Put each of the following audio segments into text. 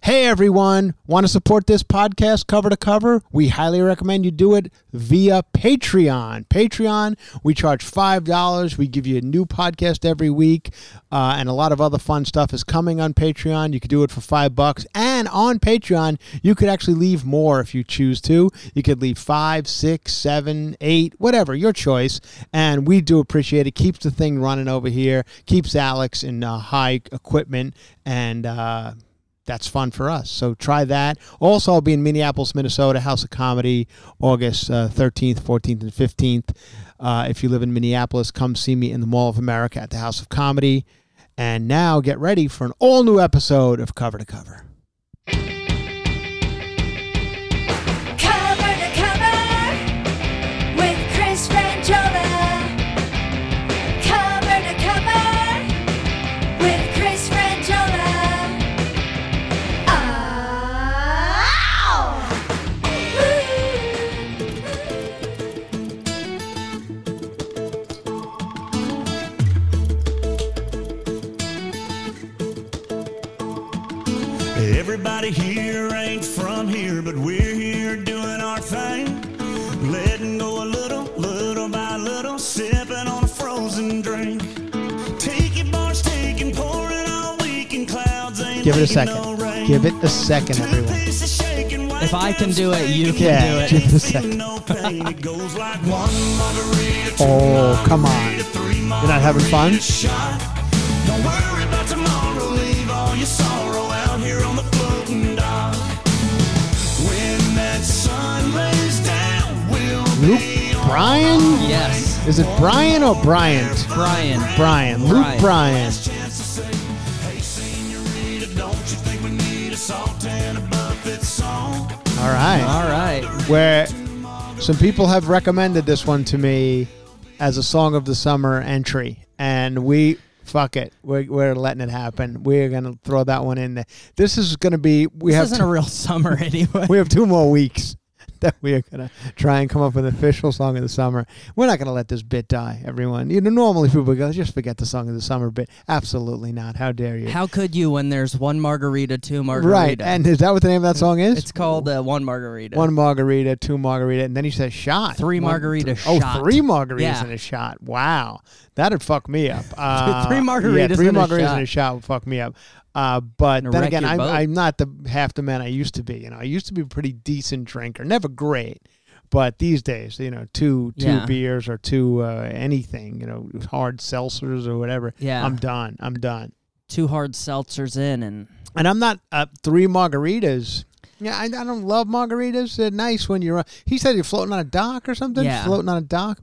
Hey everyone, want to support this podcast cover to cover? We highly recommend you do it via Patreon. Patreon, we charge $5. We give you a new podcast every week, uh, and a lot of other fun stuff is coming on Patreon. You could do it for five bucks. And on Patreon, you could actually leave more if you choose to. You could leave five, six, seven, eight, whatever, your choice. And we do appreciate it. Keeps the thing running over here, keeps Alex in uh, high equipment, and uh, that's fun for us. So try that. Also, I'll be in Minneapolis, Minnesota, House of Comedy, August uh, 13th, 14th, and 15th. Uh, if you live in Minneapolis, come see me in the Mall of America at the House of Comedy. And now get ready for an all new episode of Cover to Cover. Cover Everybody here ain't from here, but we're here doing our thing. Letting go a little, little by little, sipping on a frozen drink. Take it, bars, taking, pouring all week in clouds. Ain't Give it a making no second. rain. Give it a second, everyone. If I can do it, you can Yeah, do it. give it a second. No pain. It goes like one margarita, oh, two Oh, come on. margarita, three You're not having fun? margarita shot. Don't worry Luke Bryan? Yes, Is it Brian or Bryant? Brian. Brian. Luke. Bryan. chance to say, Hey, senorita, don't you think we need a salt and a buffet song? All right. All right. where some people have recommended this one to me as a song of the summer entry, and we fuck it, we're, we're letting it happen. We're gonna throw that one in there. This is gonna be we This have isn't two, a real summer anyway. we have two more weeks that we are gonna try and come up with an official song of the summer. We're not gonna let this bit die, everyone. You know, normally people go just forget the song of the summer bit. Absolutely not. How dare you? How could you when there's one margarita, two margarita? right? And is that what the name of that song is? it's called uh, one margarita. One margarita, two margarita, and then he says shot. Three One- margarita th- Oh, shot. three margaritas Yeah. in a shot. Wow, that'd fuck me up. Uh, Three yeah, margaritas three in a margaritas in a shot would fuck me up. Uh, but then again, I'm. I'm not the half the man I used to be. You know, I used to be a pretty decent drinker, never great. But these days, you know, two two Yeah. beers or two uh, anything, you know, hard seltzers or whatever. Yeah. I'm done. I'm done. Two hard seltzers in, and And I'm not uh, three margaritas. Yeah, I, I don't love margaritas. They're nice when you're. Uh, he said you're floating on a dock or something. Yeah. floating on a dock.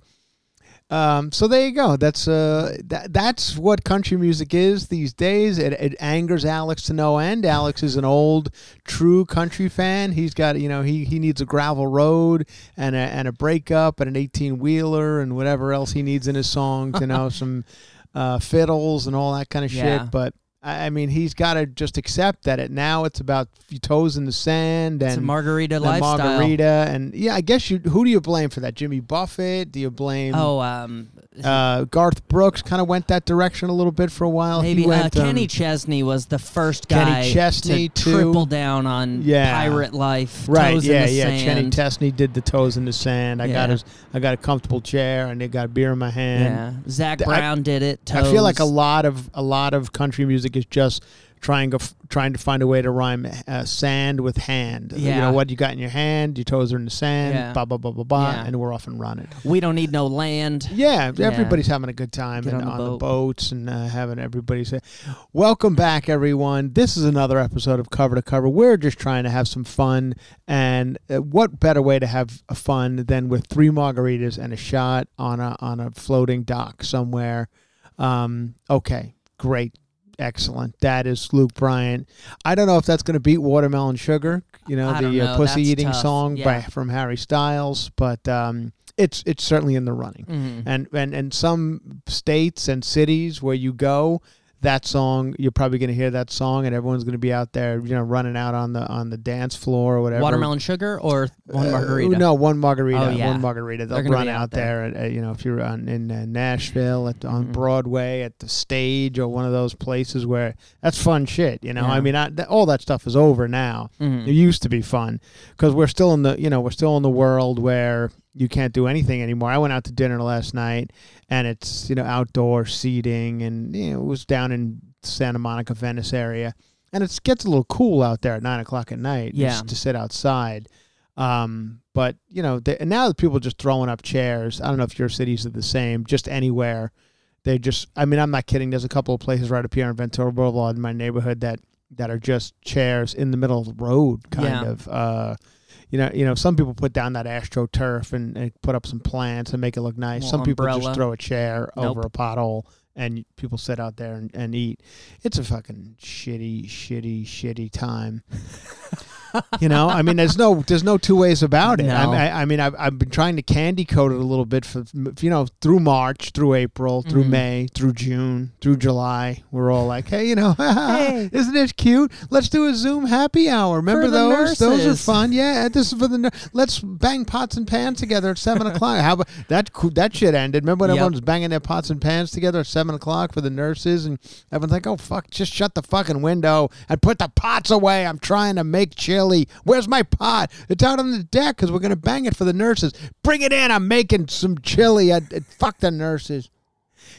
Um, so there you go. That's uh, that, that's what country music is these days. It, it angers Alex to no end. Alex is an old, true country fan. He's got you know he he needs a gravel road and a and a breakup and an eighteen wheeler and whatever else he needs in his songs. You know some uh, fiddles and all that kind of Yeah. shit. But I I mean, he's got to just accept that it now it's about your toes in the sand and margarita the lifestyle. margarita and yeah. I guess you who do you blame for that? Jimmy Buffett? Do you blame? Oh, um, Uh, Garth Brooks kind of went that direction a little bit for a while. maybe he went, uh, um, Kenny Chesney was the first guy. Kenny Chesney, to too. triple down on Yeah. pirate life. right? toes yeah, in the yeah. sand. Kenny Chesney did the toes in the sand. I got Yeah. his, I got a comfortable chair and I got beer in my hand. Yeah, Zac I- Brown did it. I feel like a lot of a lot of country music music is just trying to trying to find a way to rhyme uh, sand with hand. You know what you got in your hand, your toes are in the sand, Yeah. blah blah blah blah blah, Yeah. and we're off and running. We don't need no land. Yeah, Yeah. everybody's having a good time Get and on the on, the boats and uh, having everybody say, "Welcome back, everyone." This is another episode of Cover to Cover. We're just trying to have some fun, and uh, what better way to have a fun than with three margaritas and a shot on a on a floating dock somewhere? Um, okay, great. Excellent. That is Luke Bryant. I don't know if that's going to beat Watermelon Sugar, you know, I the don't uh, pussy That's eating tough. song by from Harry Styles, but um, it's it's certainly in the running Mhm. and and and some states and cities where you go that song you're probably going to hear that song and everyone's going to be out there you know running out on the on the dance floor or whatever Watermelon sugar or one Uh, margarita. no one margarita Oh, yeah. one margarita they'll run out out there, at, uh, you know if you're on, in uh, nashville at, on Mhm. broadway at the stage or one of those places where that's fun shit you know Yeah. i mean I, th- all that stuff is over now Mhm. it used to be fun because we're still in the you know we're still in the world where you can't do anything anymore. I went out to dinner last night and it's you know outdoor seating and you know, it was down in Santa Monica Venice area and it gets a little cool out there at nine o'clock at night Yeah. just to sit outside. Um, but you know they, and now people are just throwing up chairs. I don't know if your cities are the same. Just anywhere. They just. I mean, I'm not kidding. There's a couple of places right up here in Ventura Boulevard in my neighborhood that that are just chairs in the middle of the road, kind Yeah. of. Uh, you know, you know, some people put down that astroturf and, and put up some plants and make it look nice. Little some people umbrella. just throw a chair Nope. over a pothole and people sit out there and, and eat. It's a fucking shitty, shitty, shitty time. you know, I mean, there's no, there's no two ways about it. I, No. I, I mean, I've, I've been trying to candy coat it a little bit for, you know, through March, through April, through Mhm. May, through June, through July. We're all like, hey, you know, Hey. isn't it cute? Let's do a Zoom happy hour. Remember those? Those are fun. Yeah, this is for the. Let's bang pots and pans together at seven o'clock. How about that? That shit ended. Remember when Yep. everyone was banging their pots and pans together at seven o'clock for the nurses, and everyone's like, "Oh fuck, just shut the fucking window and put the pots away. I'm trying to make Where's my pot? It's out on the deck because we're gonna bang it for the nurses. Bring it in. I'm making some chili. I, I- fuck the nurses.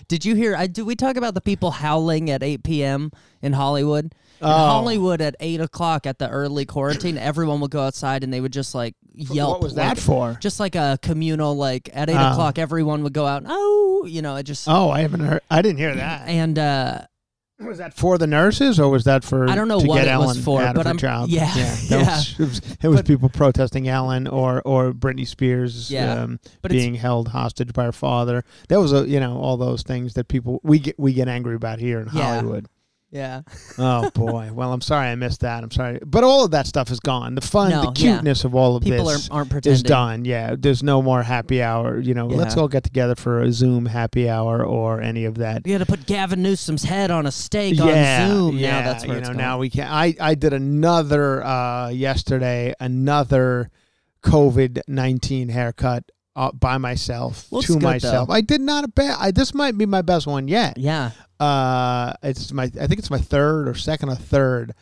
Did you hear? I do. We talk about the people howling at 8 p.m. in Hollywood. In Oh. Hollywood at eight o'clock at the early quarantine, everyone would go outside and they would just like yelp. what was like- that for? Just like a communal, like at eight Oh. o'clock, everyone would go out. Oh, you know, it just Oh, I haven't heard. I didn't hear that. and uh, Was that for the nurses, or was that for? I don't know to what get it was for, out but I'm- job? yeah, that yeah. Was, it was, it was But- people protesting Ellen or or Britney Spears Yeah, um, being held hostage by her father. That was a you know all those things that people we get we get angry about here in Yeah. Hollywood. Yeah, Oh boy, well I'm sorry I missed that. I'm sorry, but all of that stuff is gone. The fun, No, the yeah. cuteness of all of people this. are, aren't pretending. is done. Yeah, there's no more happy hour. You know, let's Yeah. all get together for a Zoom happy hour or any of that. You got to put Gavin Newsom's head on a stake on Zoom. Yeah, now that's where you it's know going. now we can. I I did another uh, yesterday, another COVID nineteen haircut uh, by myself Looks to good, myself. though. I did not a bad. I, this might be my best one yet. yeah, Uh, it's my. I think it's my third or second or third.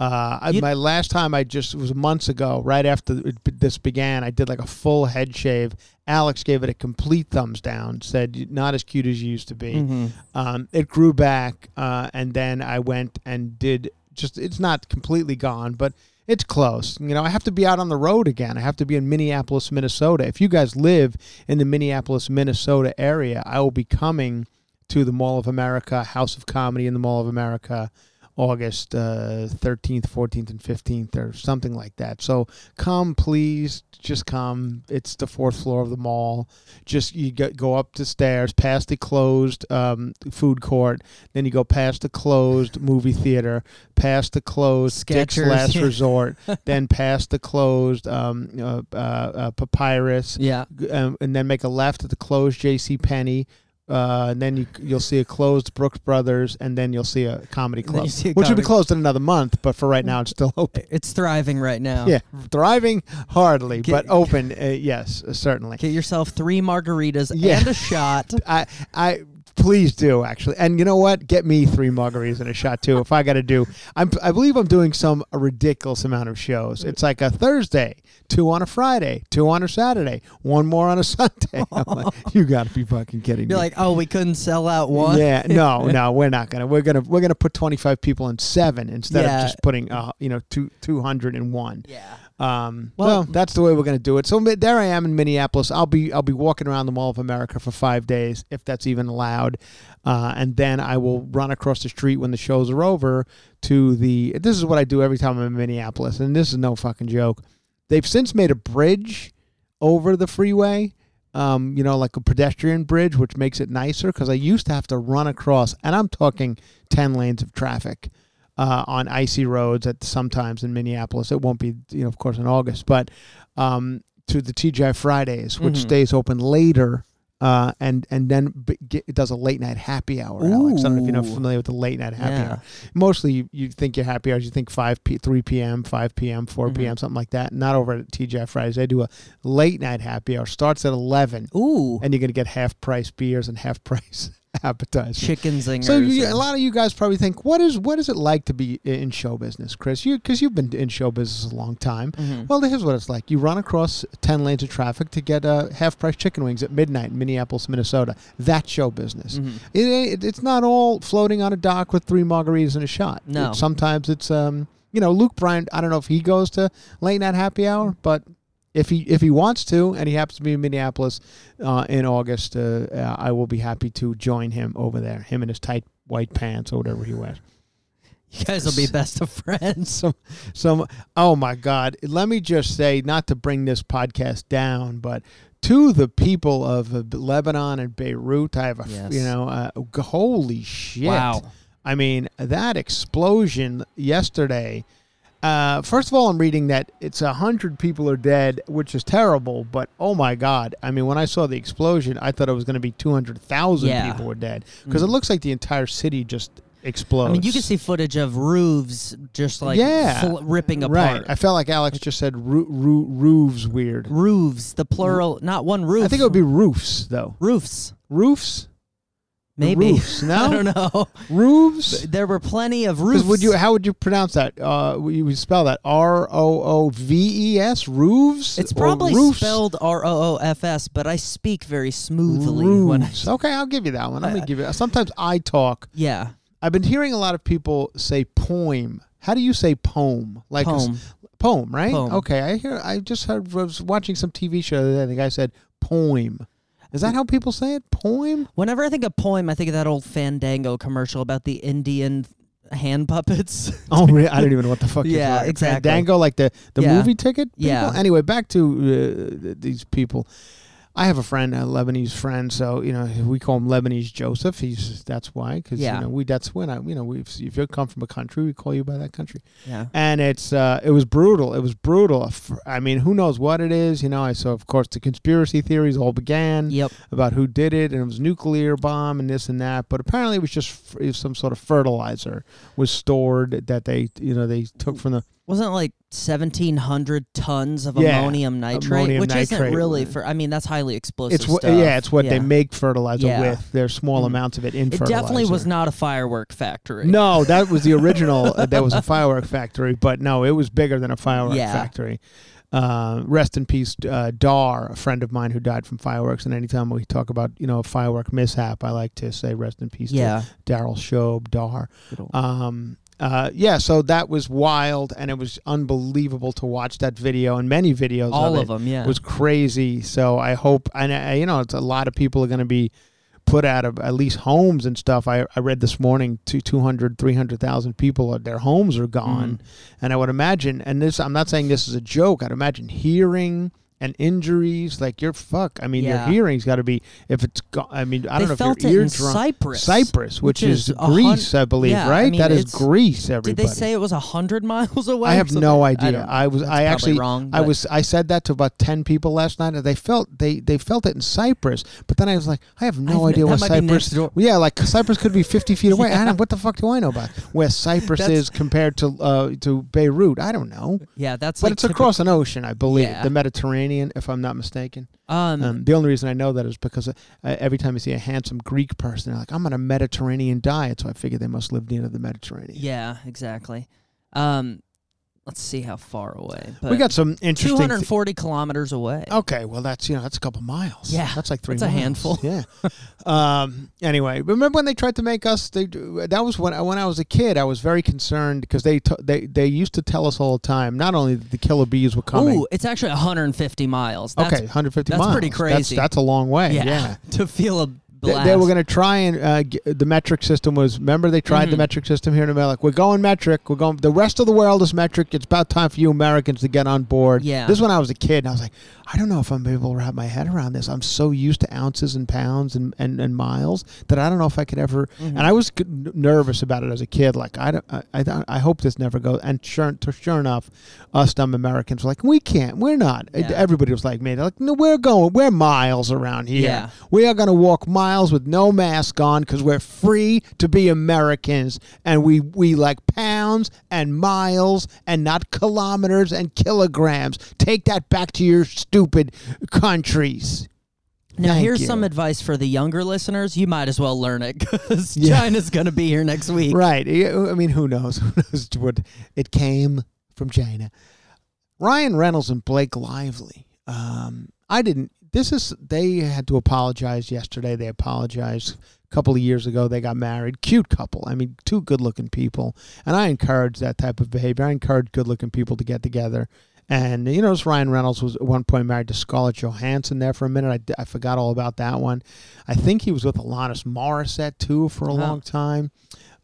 Uh, I, my last time I just it was months ago, right after it, this began. I did like a full head shave. Alex gave it a complete thumbs down. Said not as cute as you used to be. Mhm. Um, it grew back, uh, and then I went and did just. It's not completely gone, but it's close. You know, I have to be out on the road again. I have to be in Minneapolis, Minnesota. If you guys live in the Minneapolis, Minnesota area, I will be coming to the Mall of America, House of Comedy in the Mall of America. August uh, 13th, 14th, and 15th, or something like that. So come, please, just come. It's the fourth floor of the mall. Just you go, go up the stairs, past the closed um, food court, then you go past the closed movie theater, past the closed Dick's Last. Resort, then past the closed um, uh, uh, uh, Papyrus, yeah. um, and then make a left at the closed J.C. Penney. Uh, and then you, you'll see a closed Brooks Brothers, and then you'll see a comedy club, see a which will be closed in another month. But for right now, it's still open. It's thriving right now. Yeah, thriving hardly, Get- but open. Uh, yes, certainly. Get yourself three margaritas Yeah. and a shot. I, I, Please do actually, and you know what? Get me three margaritas and a shot too. If I got to do, I'm, I believe I'm doing some ridiculous amount of shows. It's like a Thursday, two on a Friday, two on a Saturday, one more on a Sunday. I'm like, you got to be fucking kidding me. You're me. like, oh, we couldn't sell out one. Yeah, no, no, we're not gonna. We're gonna we're gonna put twenty five people in seven instead Yeah. of just putting uh you know two two hundred and one. Yeah. Um, well, Well- that's the way we're going to do it. So there I am in Minneapolis. I'll be I'll be walking around the Mall of America for five days, if that's even allowed, uh, and then I will run across the street when the shows are over to the. This is what I do every time I'm in Minneapolis, and this is no fucking joke. They've since made a bridge over the freeway. Um, you know, like a pedestrian bridge, which makes it nicer. Because I used to have to run across, and I'm talking ten lanes of traffic uh, on icy roads at sometimes in Minneapolis. It won't be, you know, of course, in August, but um, to the TGI Fridays, which Mhm. stays open later. Uh, and and then get, it does a late night happy hour. Alex, I don't know if you're Ooh. familiar with the late night happy Yeah. hour. Mostly, you, you think your happy hours. You think five p, three p.m., five p.m., 4 Mhm. p.m., something like that. Not over at TGI Fridays. They do a late night happy hour. Starts at eleven, Ooh. and you're gonna get half price beers and half price appetizers. Chicken zingers. So you, a lot of you guys probably think, what is what is it like to be in show business, Chris? You because you've been in show business a long time. Mhm. Well, here's what it's like: you run across ten lanes of traffic to get uh, half price chicken wings at midnight in Minneapolis, Minnesota. That's show business. Mhm. It, ain't- it's not all floating on a dock with three margaritas and a shot. No. It- sometimes it's um, you know, Luke Bryan. I don't know if he goes to late night happy hour, but. If he if he wants to, and he happens to be in Minneapolis uh, in August, uh, uh, I will be happy to join him over there. Him in his tight white pants or whatever he wears. You guys will be best of friends. Some, some. Oh my God! Let me just say, not to bring this podcast down, but to the people of Lebanon and Beirut, I have a, Yes. you know, uh, holy shit! Wow. I mean, that explosion yesterday. Uh, first of all, I'm reading that it's a hundred people are dead, which is terrible. But oh my god! I mean, when I saw the explosion, I thought it was going to be two hundred thousand Yeah. people were dead because it Mm. looks like the entire city just explodes. I mean, you can see footage of roofs just like Yeah. fl- ripping apart. right. I felt like Alex just said roo- roo- roofs weird. roofs, the plural, not one roof. I think it would be roofs though. roofs. Roofs, Maybe. roofs. No, I don't know. roofs. There were plenty of roofs. Would you? How would you pronounce that? Uh, you would spell that R O O V E S. Roofs. It's probably roofs? spelled R O O F S, but I speak very smoothly when I. Okay, I'll give you that one. I'm Uh, gonna give you. Sometimes I talk. Yeah, I've been hearing a lot of people say poem. How do you say poem? Like poem. poem, right? Poem. Okay, I hear. I just heard. I was watching some TV show the other day. The guy said poem. Is that how people say it? Poem? Whenever I think of poem, I think of that old Fandango commercial about the Indian hand puppets. Oh, really? I don't even know what the fuck. you're Yeah, exactly. Fandango, like the the Yeah. movie ticket. People? Yeah. Anyway, back to uh, these people. I have a friend, a Lebanese friend. So you know, we call him Lebanese Joseph. He's that's why because Yeah. you know we that's when I you know we if you come from a country, we call you by that country. yeah. and it's uh, it was brutal. It was brutal. I mean, who knows what it is? You know, I saw, of course, the conspiracy theories all began Yep. about who did it, and it was nuclear bomb and this and that. But apparently, it was just f- it was some sort of fertilizer was stored that they you know they took from the Wasn't it like seventeen hundred tons of Yeah, ammonium nitrate, ammonium which nitrate. isn't really for. I mean, that's highly explosive. it's what stuff. yeah it's what they Yeah. make fertilizer Yeah. with. There's small Mhm. amounts of it in It fertilizer. definitely was not a firework factory. No, that was the original. uh, that was a firework factory, but no, it was bigger than a firework Yeah. factory. Uh, rest in peace, uh, Dar, a friend of mine who died from fireworks. And anytime we talk about you know a firework mishap, I like to say rest in peace Yeah. to Daryl Shobe, Dar. Good old- Um, uh, yeah, so that was wild, and it was unbelievable to watch that video and many videos. All of, of it. them. Yeah. was crazy. So I hope, and I, you know, it's a lot of people are going to be put out of at least homes and stuff. I, I read this morning to 200, 300,000 people, uh, their homes are gone. And I would imagine, and this, I'm not saying this is a joke, I'd imagine hearing and injuries, like you're fuck. I mean, Yeah. your hearing's got to be, if it's, go, I mean, I they don't know if your it in eardrum. Cyprus. Cyprus, which, which is, is Greece, I believe, Yeah, I right? mean, that is Greece. Greece, Did they say it was a hundred miles away? I have no idea. don't. I, was I actually wrong. I was I said that to about ten people last night, and they felt they they felt it in Cyprus. But then I was like, I have no I've- idea what Cyprus. Yeah, like Cyprus could be fifty feet away. I don't, what the fuck do I know about where Cyprus is compared to uh, to Beirut? I don't know. Yeah, that's But like it's across an ocean, I believe, Yeah. the Mediterranean. Mediterranean, if I'm not mistaken. Um, Um, the only reason I know that is because uh, every time I see a handsome Greek person, they're like, I'm on a Mediterranean diet, so I figure they must live near the Mediterranean. yeah, exactly. Um, let's see how far away. But we got some interesting. thi- 240 kilometers away. Okay, well that's you know that's a couple miles. Yeah, that's like three. that's a handful. Yeah. um. Anyway, remember when they tried to make us? They that was when I, when I was a kid. I was very concerned because they t- they they used to tell us all the time. Not only that the killer bees were coming. Ooh, it's actually 150 miles. That's, okay, 150 that's miles. That's pretty crazy. that's a long way. Yeah, yeah. to feel a blast. they were going to try and uh, g the metric system was. Remember, they tried the Mhm. metric system here in America. Like, we're going metric. We're going. The rest of the world is metric. It's about time for you Americans to get on board. Yeah. This is when I was a kid, and I was like, I don't know if I'm able to wrap my head around this. I'm so used to ounces and pounds and, and, and miles that I don't know if I could ever. Mm-hmm. And I was g- nervous about it as a kid. Like, I don't. I, I, don't- I hope this never goes. And sure, to- sure enough, us dumb Americans were like, we can't. We're not. Yeah. Everybody was like me. They're like, no, we're going. We're miles around here. Yeah. We are going to walk miles with no mask on because we're free to be Americans, and we we like pounds and miles and not kilometers and kilograms. Take that back to your stupid countries. Now, Thank here's you. some advice for the younger listeners. You might as well learn it because Yeah. China's going to be here next week. Right. I mean, who knows? Who knows what it came from China? Ryan Reynolds and Blake Lively. Um, I didn't. This is they had to apologize yesterday. They apologized a couple of years ago. They got married. Cute couple. I mean, two good-looking people. And I encourage that type of behavior. I encourage good-looking people to get together. And you know, Ryan Reynolds was at one point married to Scarlett Johansson there for a minute. I, I forgot all about that one. I think he was with Alanis Morissette too for a Wow. long time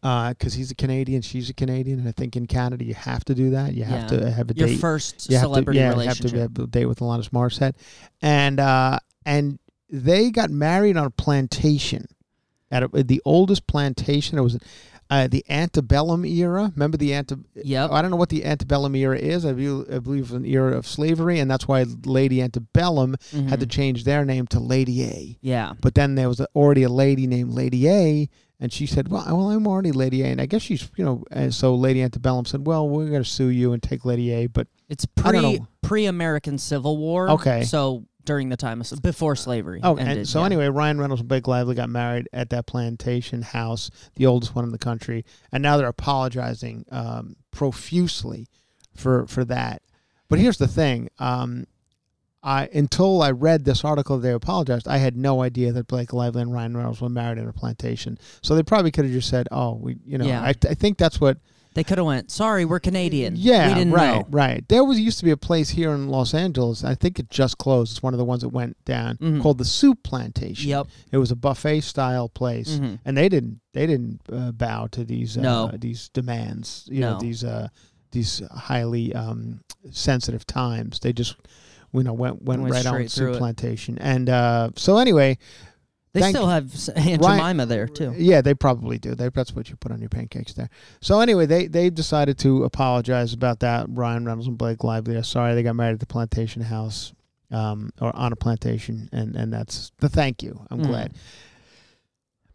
because he's a Canadian, she's a Canadian, and I think in Canada you have to do that. You have Yeah. to have a Your date. first you have celebrity to, yeah, relationship. You have to have a date with Alanis Morissette, and uh, and they got married on a plantation at a, the oldest plantation. It was uh, the antebellum era. Remember the ante? Yep. I don't know what the antebellum era is. I believe, I believe it was an era of slavery, and that's why Lady Antebellum had to Mhm. change their name to Lady A. Yeah. But then there was already a lady named Lady A, and she said, "Well, well, I'm already Lady A," and I guess she's, you know, and so Lady Antebellum said, "Well, we're going to sue you and take Lady A." But It's pre pre American Civil War. Okay. So during the time of before slavery. oh, ended, and so yeah. anyway, Ryan Reynolds and Blake Lively got married at that plantation house, the oldest one in the country, and now they're apologizing um, profusely for for that. But here's the thing. Um, I until I read this article they apologized, I had no idea that Blake Lively and Ryan Reynolds were married in a plantation. So they probably could have just said, "Oh, we," you know. Yeah. I, I think that's what. They could have went. Sorry, we're Canadian. Yeah, we didn't right, know. right. There was used to be a place here in Los Angeles. I think it just closed. It's one of the ones that went down Mhm. called the Soup Plantation. Yep. It was a buffet style place, Mhm. and they didn't they didn't uh, bow to these uh, No. these demands. You know these uh, these highly um, sensitive times. They just you know went went, Went right on through it. Plantation, and uh, so anyway, They Thank- still have Aunt Ryan- Jemima there too. yeah, they probably do. They, that's what you put on your pancakes there. So anyway, they they decided to apologize about that. Ryan Reynolds and Blake Lively are sorry they got married at the plantation house, um, or on a plantation, and and that's the thank you. I'm Mm. glad.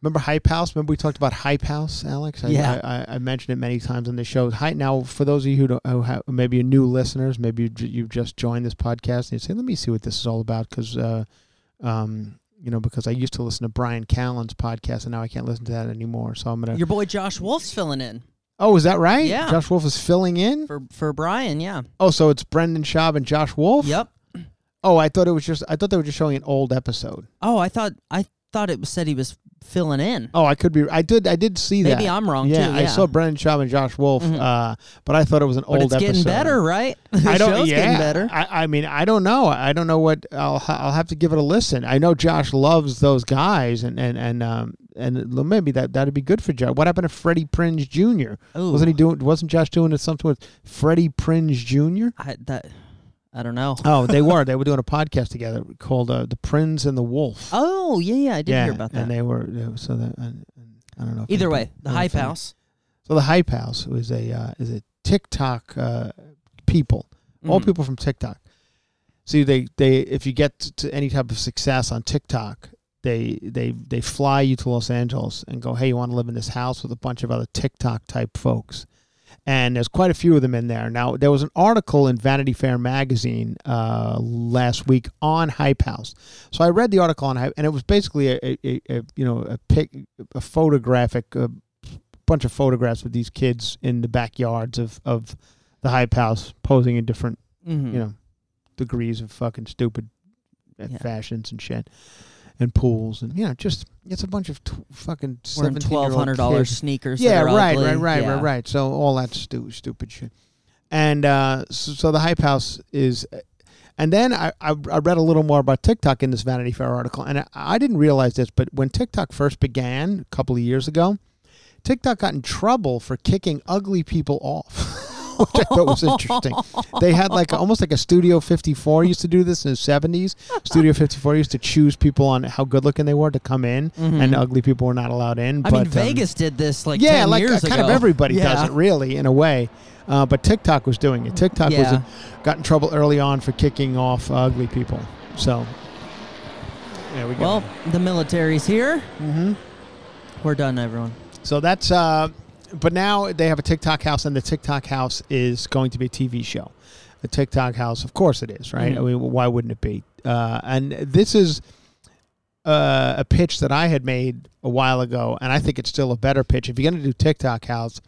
Remember Hype House? Remember we talked about Hype House, Alex? I, Yeah. I, I, mentioned it many times on the show. Hype now, for those of you who, don't, who have, maybe are new listeners, maybe you, you've just joined this podcast and you say, "Let me see what this is all about," because, uh, um, you know, because I used to listen to Bryan Callen's podcast and now I can't listen to that anymore. So I'm gonna. Your boy Josh Wolf's filling in oh, is that right? Yeah. Josh Wolf is filling in. for for Bryan. Yeah. Oh, so it's Brendan Schaub and Josh Wolf. Yep. Oh, I thought it was just. I thought they were just showing an old episode. Oh, I thought I thought it was said he was filling in. Oh, I could be. I did. I did see that. Maybe I'm wrong yeah, too. I saw Brendan Schaub and Josh Wolf, Mhm. uh, but I thought it was an but old it's getting episode. better, right? The I don't. show's yeah, getting better. I, I mean, I don't know. I don't know what. I'll. ha- I'll have to give it a listen. I know Josh loves those guys, and and and um and maybe that that'd be good for Josh. What happened to Freddie Prinze Jr. Ooh. Wasn't he doing? Wasn't Josh doing something with Freddie Prinze Jr. I, that I don't know. Oh, they were. They were doing a podcast together called uh, "The Prince and the Wolf." Oh yeah, yeah, I did yeah, hear about that. and they were so that. And, and I don't know. Either way, the Hype House. So the Hype House was a uh, is a TikTok uh, people, all Mhm. people from TikTok. See, they they if you get to any type of success on TikTok, they they they fly you to Los Angeles and go, hey, you want to live in this house with a bunch of other TikTok type folks, and there's quite a few of them in there. Now there was an article in Vanity Fair magazine uh, last week on Hype House, so I read the article on Hype, and it was basically a, a, a, you know a pic, a photographic, a bunch of photographs of these kids in the backyards of of the Hype House posing in different Mhm. you know degrees of fucking stupid uh, Yeah. fashions and shit and pools and you know just it's a bunch of t- fucking wearing twelve hundred dollars sneakers. yeah right ugly. right right Yeah. right right so all that stu- stupid shit and uh so, so the hype house is and then I, I I read a little more about TikTok in this Vanity Fair article, and I, I didn't realize this, but when TikTok first began a couple of years ago, TikTok got in trouble for kicking ugly people off, which I thought was interesting. They had like almost like a Studio 54 used to do this in the 70s. Studio 54 used to choose people on how good looking they were to come in, and ugly people were not allowed in. Mm-hmm. I but, mean, um, Vegas did this like yeah, 10 like uh, kind ago. of everybody yeah. does it, really, in a way. Uh, but TikTok was doing it. TikTok was Yeah. uh, got in trouble early on for kicking off ugly people. So, there we go. Well, the military's here. hmm We're done, everyone. so that's. Uh, but now they have a TikTok house, and the TikTok house is going to be a TV show. The TikTok house, of course, it is, right? Mhm. I mean, why wouldn't it be? Uh, and this is uh, a pitch that I had made a while ago, and I think it's still a better pitch. If you're going to do TikTok house,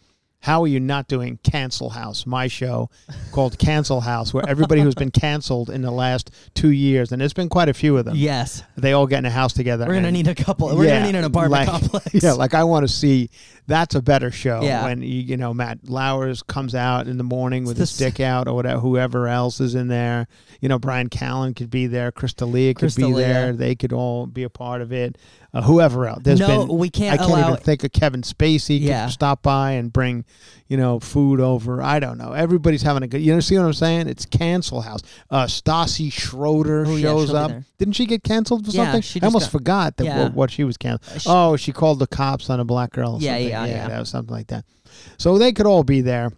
how are you not doing Cancel House, my show called Cancel House, where everybody who's been canceled in the last two years, and there's been quite a few of them, Yes, they all get in a house together. we're gonna need a couple. We're Yeah, gonna need an apartment like- complex. yeah, like I want to see. That's a better show Yeah. when you, you know Matt Lauer comes out in the morning with his this- stick out, or whatever. Whoever else is in there, you know, Bryan Callen could be there, Chris D'Elia could be there. They could all be a part of it. Uh, whoever else. There's no, been, we I can't can't allow. even think of Kevin Spacey Yeah. stop by and bring, you know, food over. I don't know. Everybody's having a good. You know, see what I'm saying? It's cancel house. Uh, Stassi Schroeder Oh, shows she'll up. Didn't she get canceled for Yeah, something? she I almost got- forgot that Yeah. what, what she was canceled. Uh, she- Oh, she called the cops on a black girl. Or Yeah, something. yeah, yeah. that was something like that. So they could all be there.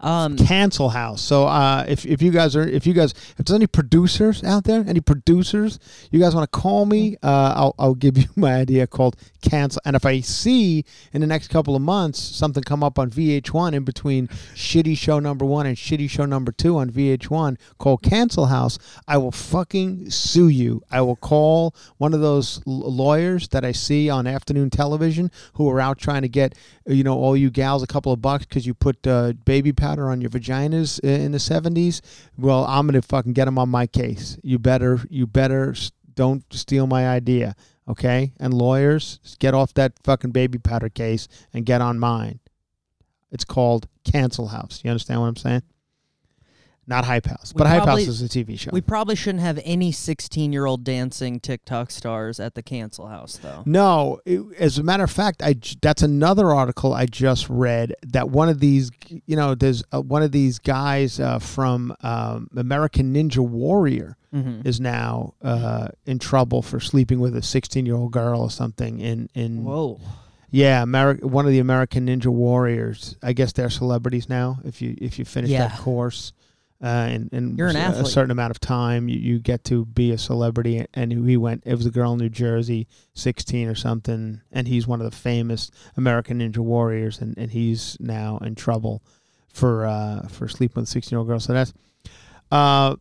Um, Cancel house. So uh, if if you guys are if you guys if there's any producers out there, any producers, you guys want to call me, uh, I'll I'll give you my idea called cancel. And if I see in the next couple of months something come up on VH1 in between shitty show number one and shitty show number two on VH1 called Cancel House, I will fucking sue you. I will call one of those l- lawyers that I see on afternoon television who are out trying to get you know all you gals a couple of bucks because you put uh, baby powder on your vaginas in the 70s. Well, I'm gonna fucking get them on my case. You better you better don't steal my idea. Okay, and lawyers, get off that fucking baby powder case and get on mine. It's called Cancel House. You understand what I'm saying? Not Hype House, We but Hype House is a TV show. we probably shouldn't have any 16 year old dancing TikTok stars at the cancel house, though. No, it- as a matter of fact, I that's another article I just read that one of these, you know, there's uh, one of these guys uh, from um, American Ninja Warrior Mm-hmm. is now uh, in trouble for sleeping with a 16 year old girl or something. In in Whoa. yeah, Ameri- one of the American Ninja Warriors. I guess they're celebrities now. If you if you finish Yeah. that course. Uh, in in You're an a athlete. certain amount of time, you, you get to be a celebrity. And he went. It was a girl in New Jersey, sixteen or something, and he's one of the famous American Ninja Warriors, and, and he's now in trouble for uh, for sleeping with a sixteen year old girl. So that's uh,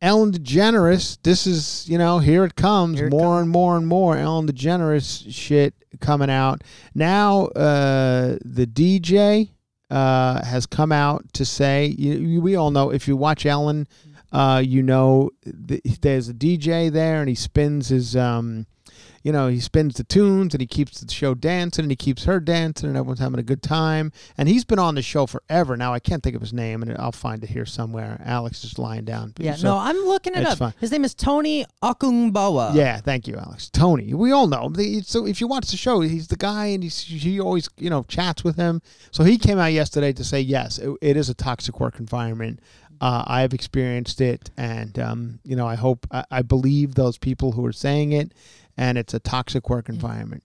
Ellen DeGeneres. This is you know here it comes Here it more and more and more Ellen DeGeneres shit coming out now. Uh, the DJ uh, has come out to say you, you- we all know if you watch Ellen, uh, you know th- there's a DJ there and he spins his um, you know he spins the tunes and he keeps the show dancing and he keeps her dancing and everyone's having a good time and he's been on the show forever now I can't think of his name and I'll find it here somewhere Alex is lying down Yeah, So- no, I'm looking it up. fine. His name is Tony Okungbowa. yeah, thank you, Alex. Tony, we all know. So if you watch the show, he's the guy, and he's, he always, you know, chats with him. So he came out yesterday to say, yes, it, it is a toxic work environment. Uh, I have experienced it, and um, you know, I hope, I, I believe those people who are saying it, and it's a toxic work environment.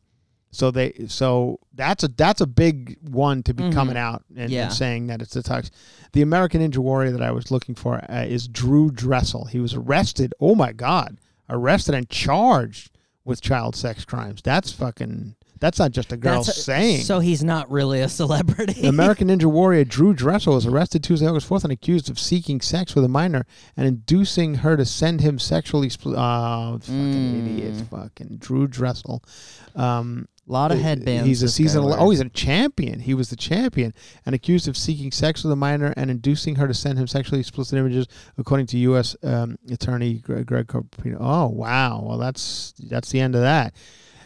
So they, so that's a that's a big one to be Mhm. coming out and, and saying that it's a toxic. The American Ninja Warrior that I was looking for uh, is Drew Drechsel. He was arrested. Oh my God, arrested and charged with child sex crimes. That's fucking. That's not just a girl That's saying. So he's not really a celebrity. American Ninja Warrior Drew Drechsel was arrested Tuesday, August 4th, and accused of seeking sex with a minor and inducing her to send him sexually. Spl- oh, fucking Mm. idiots. Fucking Drew Drechsel. Um, a lot of headbands. He's a season. Oh, he's a champion. He was the champion, and accused of seeking sex with a minor and inducing her to send him sexually explicit images, according to U.S. Um, Attorney Greg, Greg Carpino. Oh, wow. Well, that's that's the end of that.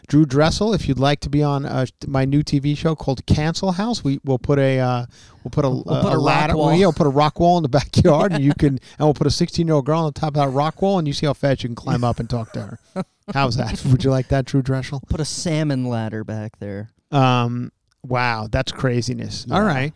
Drew Drechsel, if you'd like to be on uh, my new TV show called Cancel House, we will put a uh, we'll put a, put a rock ladder. wall. Yeah, we'll put a rock wall in the backyard, and you can and we'll put a 16 year old girl on the top of that rock wall, and you see how fast you can climb up and talk to her. How's that? Would you like that, Drew Drechsel? Put a salmon ladder back there. Um, wow, that's craziness. All Yeah. right.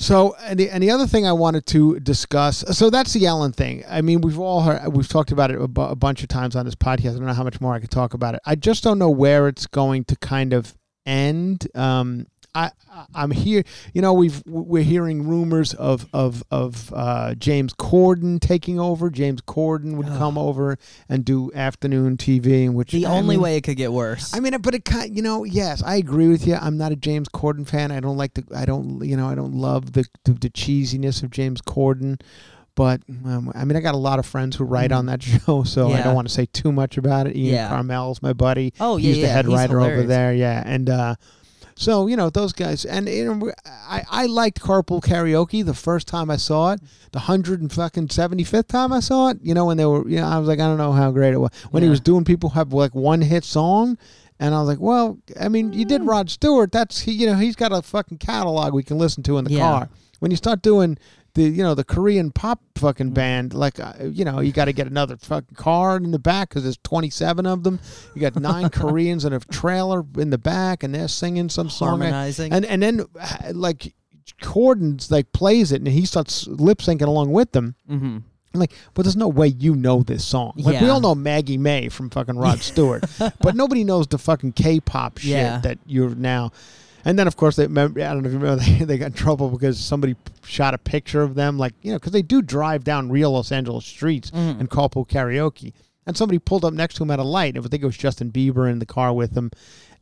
So, and the, and the other thing I wanted to discuss, so that's the Ellen thing. I mean, we've all heard, we've talked about it a, bu- a bunch of times on this podcast. I don't know how much more I could talk about it. I just don't know where it's going to kind of end. Um, I, I- I'm here. You know, we've we're hearing rumors of of of uh, James Corden taking over. James Corden would come over and do afternoon TV, which The I only mean- way it could get worse. I mean, but it kind, you know, yes, I agree with you. I'm not a James Corden fan. I don't like the, I don't, you know, I don't love the the, the cheesiness of James Corden. But um, I mean, I got a lot of friends who write on that show, so I Mm-hmm. Don't want to say too much about it. Ian Yeah. Karmel's my buddy. Oh, yeah, he's yeah, the head he's writer over there. Yeah, and uh, so you know those guys, and you know, I I liked Carpool Karaoke the first time I saw it. The hundred and fucking seventy fifth time I saw it, you know, when they were, you know, I was like, I don't know how great it was when he was doing people have like one hit song. And I was like, well, I mean, you Mm. did Rod Stewart. That's he, you know, he's got a fucking catalog we can listen to in the Yeah. car. When you start doing the, you know, the Korean pop fucking band, like, uh, you know, you got to get another fucking car in the back because there's 27 of them. You got nine Koreans in a trailer in the back, and they're singing some song. Harmonizing. And and then uh, like Corden's like plays it, and he starts lip syncing along with them. mm-hmm. I'm like, but there's no way you know this song. Like we all know Maggie May from fucking Rod Stewart, but nobody knows the fucking K-pop shit Yeah. that you're now. And then of course they remember. I don't know if you remember they, they got in trouble because somebody shot a picture of them, like you know, because they do drive down real Los Angeles streets mm-hmm. and call karaoke. And somebody pulled up next to him at a light. I think it was Justin Bieber in the car with him,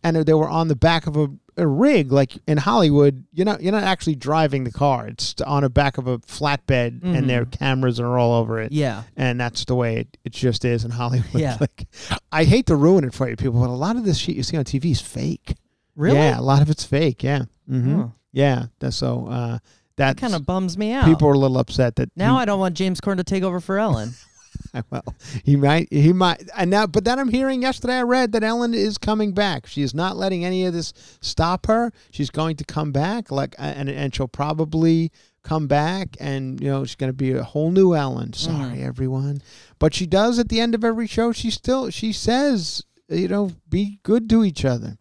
and they were on the back of a, a rig. Like in Hollywood, you're not you're not actually driving the car. It's on the back of a flatbed, and their mm-hmm. cameras are all over it. Yeah. and that's the way it, it just is in Hollywood. Yeah. like, I hate to ruin it for you people, but a lot of this shit you see on TV is fake. Really? Yeah, a lot of it's fake. Yeah. hmm Huh. Yeah. That's so. Uh, that kind of bums me out. people are a little upset that now he- I don't want James Corden to take over for Ellen. well, he might, he might, and now, but then I'm hearing yesterday. I read that Ellen is coming back. She is not letting any of this stop her. She's going to come back, like, and and she'll probably come back, and you know, she's going to be a whole new Ellen. Sorry, everyone, but she does at the end of every show. She still, she says, you know, be good to each other.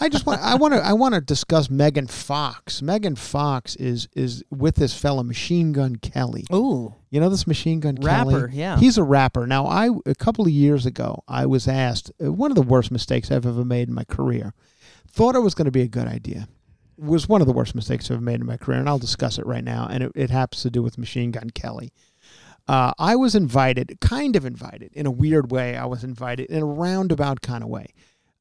I just want I want to I want to discuss Megan Fox. Megan Fox is is with this fella Machine Gun Kelly. Ooh. You know this Machine Gun Rapper, Kelly? yeah. He's a rapper. Now, I a couple of years ago, I was asked uh, one of the worst mistakes I've ever made in my career. Thought it was going to be a good idea. Was one of the worst mistakes I've made in my career, and I'll discuss it right now. And it, it happens to do with Machine Gun Kelly. Uh, I was invited, kind of invited, in a weird way. I was invited in a roundabout kind of way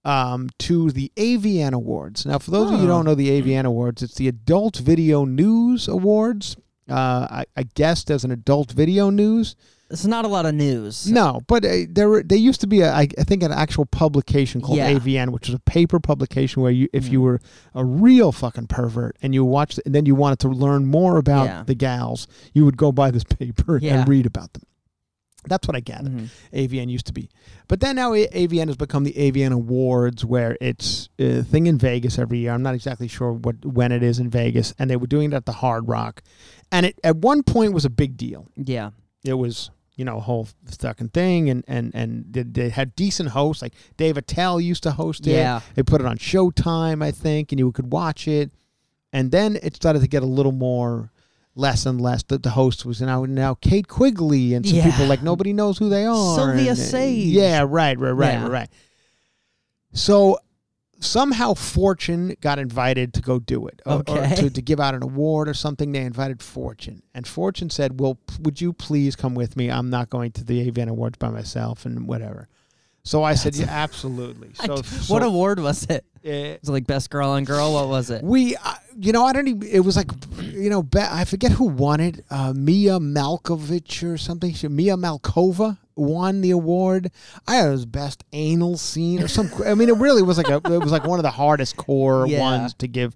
um, to the AVN Awards. Now, for those of you who don't know the AVN Awards, it's the Adult Video News Awards. Uh, I, I guessed as an adult video news. It's not a lot of news. No, but uh, there they used to be a, I, I think an actual publication called Yeah. AVN, which was a paper publication where you if you Mm. were a real fucking pervert and you watched it, and then you wanted to learn more about Yeah. the gals, you would go buy this paper Yeah. and read about them. That's what I gathered. Mhm. AVN used to be, but then now AVN has become the AVN Awards, where it's a thing in Vegas every year. I'm not exactly sure what when it is in Vegas, and they were doing it at the Hard Rock, and it at one point was a big deal Yeah. it was you know a whole fucking thing and and and they, they had decent hosts like Dave Attell used to host it Yeah. they put it on Showtime I think and you could watch it and then it started to get a little more less and less that the host was now now Kate Quigley and some Yeah. people like nobody knows who they are Sylvia and, uh, Sage. yeah right right right Yeah. right so somehow Fortune got invited to go do it, Okay. to, to give out an award or something. They invited Fortune, and Fortune said, "Well, would you please come with me? I'm not going to the AVN Awards by myself, and whatever." So I said, yeah, absolutely. So, what so, award was it? uh, Was it like best girl on girl? What was it? we, uh, you know, I don't even, it was like, you know, Be- I forget who won it. Uh, Mia Malkovich or something. She, Mia Malkova won the award. I it was best anal scene or some. I mean, it really was like a, it was like one of the hardest core Yeah. ones to give.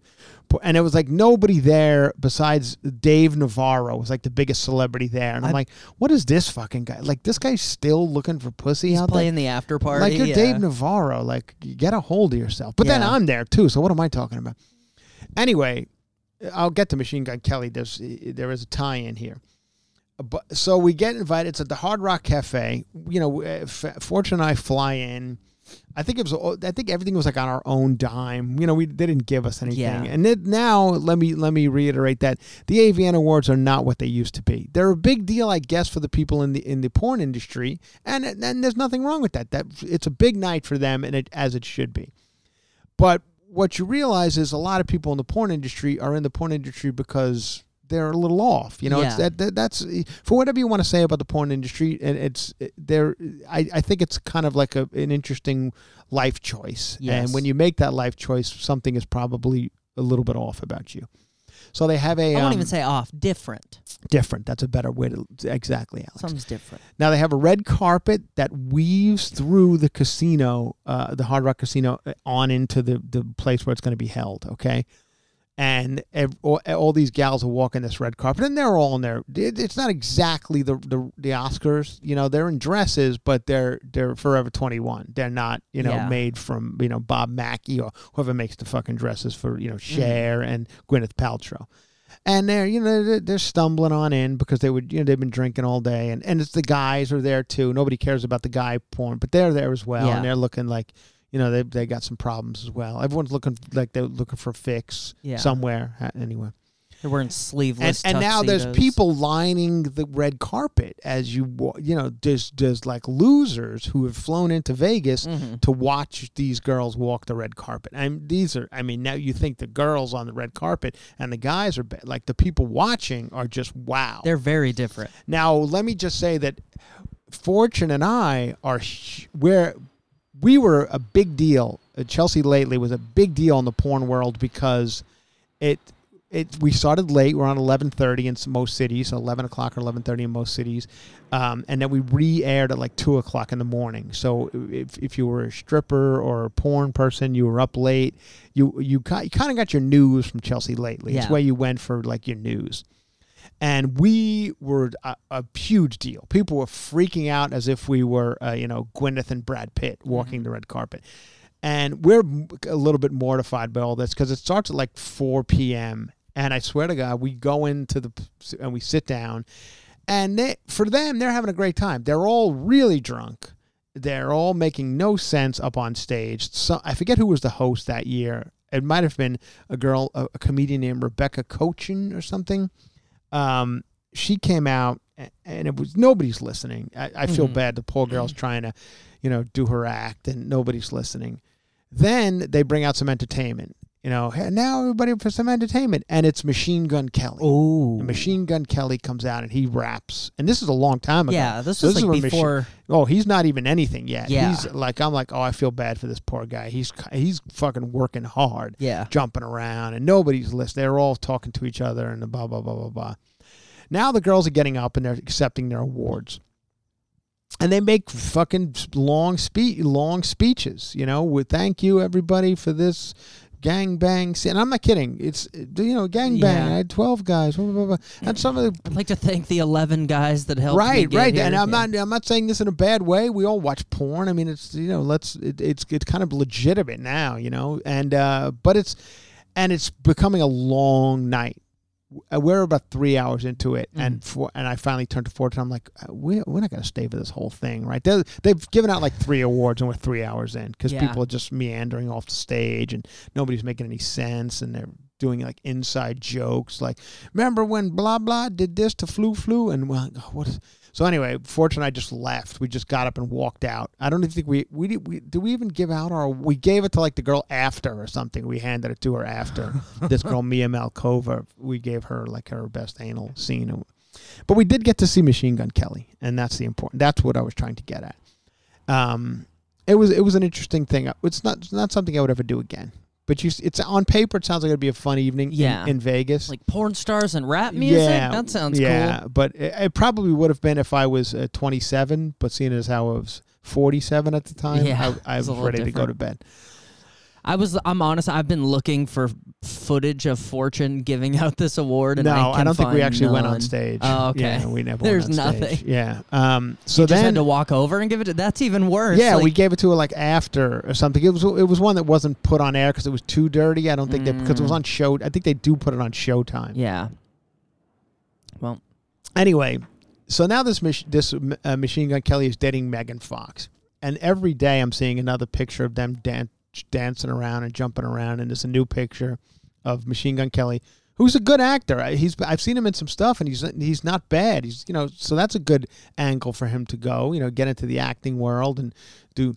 And it was like nobody there besides Dave Navarro was like the biggest celebrity there. And I'm I- like, what is this fucking guy? Like, this guy's still looking for pussy He's out there? playing the after party. Like you're yeah. Dave Navarro. Like you get a hold of yourself. But then I'm there too. So what am I talking about? Anyway, I'll get to Machine Gun Kelly. There's there is a tie-in here. But so we get invited. It's at the Hard Rock Cafe. You know, uh, F- Fortune and I fly in. I think it was. Oh, I think everything was like on our own dime. You know, we they didn't give us anything. Yeah. And it, now let me let me reiterate that the AVN Awards are not what they used to be. They're a big deal, I guess, for the people in the in the porn industry, and and there's nothing wrong with that. That it's a big night for them, and it as it should be. But what you realize is a lot of people in the porn industry are in the porn industry because they're a little off. You know, it's that, that that's for whatever you want to say about the porn industry, and it's there. I, I think it's kind of like a, an interesting life choice. Yes. And when you make that life choice, something is probably a little bit off about you. So they have a I won't um, even say off. Different. different. That's a better way to exactly, Alex. Something's different. Now they have a red carpet that weaves through the casino, uh, the Hard Rock Casino, uh, on into the, the place where it's going to be held. Okay, and ev- all, all these gals are walking this red carpet, and they're all in there. It, it's not exactly the, the the Oscars, you know. They're in dresses, but they're they're Forever Twenty One. They're not, you know, Yeah. made from you know Bob Mackie or whoever makes the fucking dresses for you know mm. Cher and Gwyneth Paltrow and they're you know they're, they're stumbling on in because they would you know they've been drinking all day and and it's the guys are there too nobody cares about the guy porn but they're there as well Yeah. and they're looking like you know they they got some problems as well everyone's looking like they're looking for a fix Yeah. somewhere uh, anyway They're wearing and, sleeveless. and now there's people lining the red carpet as you you know there's there's like losers who have flown into Vegas Mhm. to watch these girls walk the red carpet. And these are, I mean, now you think the girls on the red carpet and the guys are like the people watching are just wow. They're very different. now, let me just say that Fortune and I are where we were a big deal. Uh, Chelsea lately was a big deal in the porn world because it. It, we started late. We're on eleven thirty in most cities, so eleven o'clock or eleven thirty in most cities, um, and then we re-aired at like two o'clock in the morning. So if, if you were a stripper or a porn person, you were up late. You you, you kind of got your news from Chelsea lately. It's where you went for like your news and we were a, a huge deal. People were freaking out as if we were, uh, you know, Gwyneth and Brad Pitt walking the red carpet. And we're a little bit mortified by all this because it starts at like 4 p.m. And I swear to God, we go into the and we sit down, and they, for them, they're having a great time. They're all really drunk. They're all making no sense up on stage. So I forget who was the host that year. It might have been a girl, a, a comedian named Rebecca Cochin or something um, she came out and it was nobody's listening. I, I feel Mhm. bad. The poor girl's trying to, you know, do her act and nobody's listening. Then they bring out some entertainment. You know, hey, now everybody for some entertainment, and it's Machine Gun Kelly. Oh, Machine Gun Kelly comes out and he raps, and this is a long time ago. yeah. This So this is like when Machi- before. Oh, he's not even anything yet. Yeah. He's like, I'm like, oh, I feel bad for this poor guy. He's he's fucking working hard Yeah. jumping around and nobody's listening. They're all talking to each other and blah blah blah blah blah. Now the girls are getting up and they're accepting their awards. And they make fucking long speech long speeches, you know, with thank you everybody for this gang bang scene. And I'm not kidding. It's you know, gang bang. Yeah. I had twelve guys. Blah, blah, blah. And some of the I'd like to thank the eleven guys that helped. me right right here. and i'm Yeah. not i'm not saying this in a bad way we all watch porn i mean it's you know let's it, it's it's kind of legitimate now you know and uh but it's and it's becoming a long night we're about three hours into it and for and i finally turned to fortune. I'm like uh, we, we're not going to stay for this whole thing right? They're, they've given out like three awards and we're three hours in because Yeah. people are just meandering off the stage and nobody's making any sense and they're doing like inside jokes like remember when blah blah did this to flu flu? And well what is so anyway fortune and i just left. We just got up and walked out. I don't even think we we did we did we even give out our we gave it to like the girl after or something. We handed it to her after. This girl mia malkova we gave her like her best anal scene. But we did get to see machine gun kelly and that's the important that's what i was trying to get at. Um it was it was an interesting thing. It's not it's not something I would ever do again. But you, it's on paper. It sounds like it'd be a fun evening. in- Yeah. in, Vegas. Like porn stars and rap music. Yeah, that sounds cool. yeah, cool. but it, it probably would have been if I was uh, 27. But seeing as how I was 47 at the time, Yeah, I, I was ready to go to bed. I was. I'm honest. I've been looking for footage of Fortune giving out this award, and no, I, I, don't think we actually went on stage. Oh, okay. Yeah, we never. There's went on stage. nothing. Yeah. Um. So You then, had to walk over and give it. To, that's even worse. yeah, we gave it to her like after or something. It was it was one that wasn't put on air because it was too dirty. I don't think that because it was Mm. on show. I think they do put it on Showtime. Yeah. Well, Anyway, so now this mach- this uh, Machine Gun Kelly is dating Megan Fox, and every day I'm seeing another picture of them dan- dancing around and jumping around, and there's a new picture of Machine Gun Kelly, who's a good actor. He's I've seen him in some stuff, and he's he's not bad. He's you know so that's a good angle for him to go. You know, get into the acting world and do.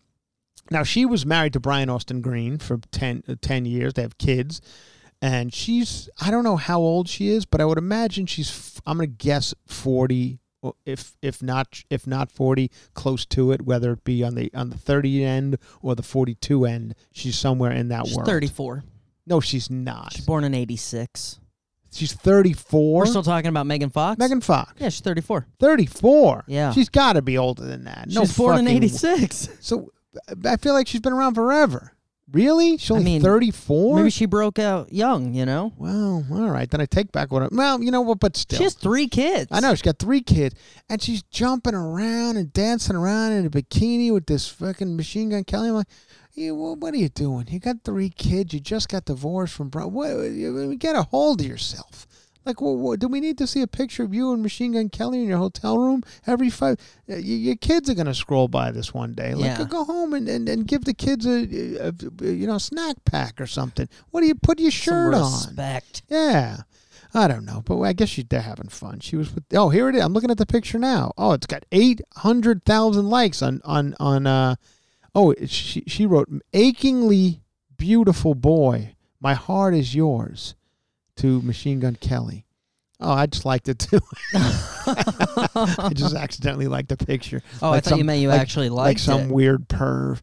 Now she was married to Brian Austin Green for 10, uh, 10 years. They have kids and she's I don't know how old she is, but I would imagine she's I'm gonna guess forty, or if if not if not forty, close to it. Whether it be on the on the thirty end or the forty two end, she's somewhere in that world. she's world. 34. No, she's not. She's born in 86. She's thirty four. We're still talking about Megan Fox. Megan Fox, Yeah, she's 34. thirty four. Yeah. she's got to be older than that. No, she's born in 86. So I feel like she's been around forever. Really? She's I only mean, thirty four. Maybe she broke out young. You know. Well, all right. Then I take back what I. Well, you know what? But still, She has three kids. I know she's got three kids, and she's jumping around and dancing around in a bikini with this fucking machine gun Kelly. I'm like, well, what are you doing? You got three kids. You just got divorced from bro. What? You get a hold of yourself. Like, well, what, do we need to see a picture of you and Machine Gun Kelly in your hotel room every five? Y- your kids are gonna scroll by this one day. Like, Yeah. go home and, and, and give the kids a, a, a you know snack pack or something. What do you put your shirt Some on? respect. Yeah. I don't know, but I guess she, they're having fun. She was with. Oh, here it is. I'm looking at the picture now. Oh, it's got eight hundred thousand likes on on on. uh Oh, she she wrote achingly beautiful boy. My heart is yours, to Machine Gun Kelly. Oh, I just liked it too. I just accidentally liked the picture. Oh, I Like thought you some- meant you like- actually like liked some it. weird perv.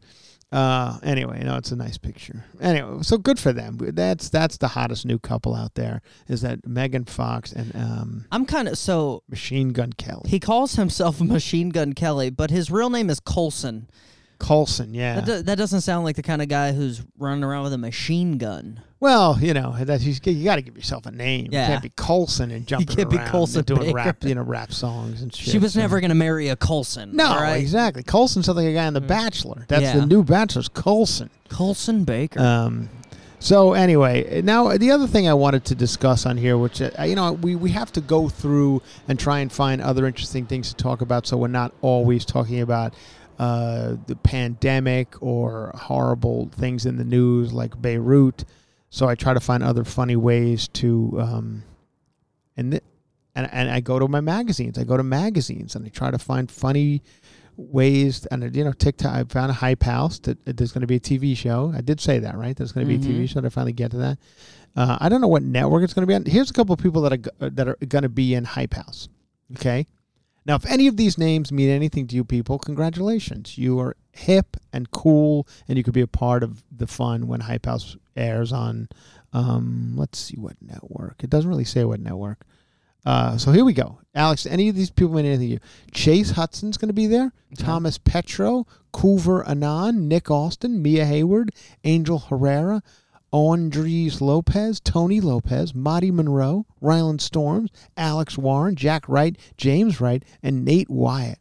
Uh, anyway, no, it's a nice picture. Anyway, so good for them. That's that's the hottest new couple out there. Is that Megan Fox and um, I'm kind of so Machine Gun Kelly he calls himself Machine Gun Kelly, but his real name is Colson. Colson? Yeah. That, do, that doesn't sound like the kind of guy who's running around with a machine gun. well, you know that you, you got to give yourself a name. Yeah. You can't be Colson and jumping can't be around Colson and doing Baker. rap, you know, rap songs and shit. she was so- never gonna marry a Colson. No, all right? exactly. Colson sounds like a guy on The Bachelor. That's Yeah. the new Bachelor's Colson. Colson Baker. Um, so anyway, now the other thing I wanted to discuss on here, which uh, you know we, we have to go through and try and find other interesting things to talk about, so we're not always talking about uh, the pandemic or horrible things in the news like Beirut. So I try to find other funny ways to, um, and th- and and I go to my magazines. I go to magazines and I try to find funny ways and you know TikTok. I found a hype house that that there's going to be a TV show. I did say that right. There's going to be a TV Mhm. show. Did I finally get to that? Uh, I don't know what network it's going to be on. Here's a couple of people that are uh, that are going to be in hype house. Okay. Now, if any of these names mean anything to you people, congratulations. You are hip and cool, and you could be a part of the fun when Hype House airs on, um, let's see what network. It doesn't really say what network. Uh, so here we go. Alex, any of these people mean anything to you? Chase Hudson's going to be there. Thomas Petrou, Kouvr Annon, Nick Austin, Mia Hayward, Angel Herrera, Ondreaz Lopez, Tony Lopez, Marty Monroe, Ryland Storms, Alex Warren, Jack Wright, James Wright, and Nate Wyatt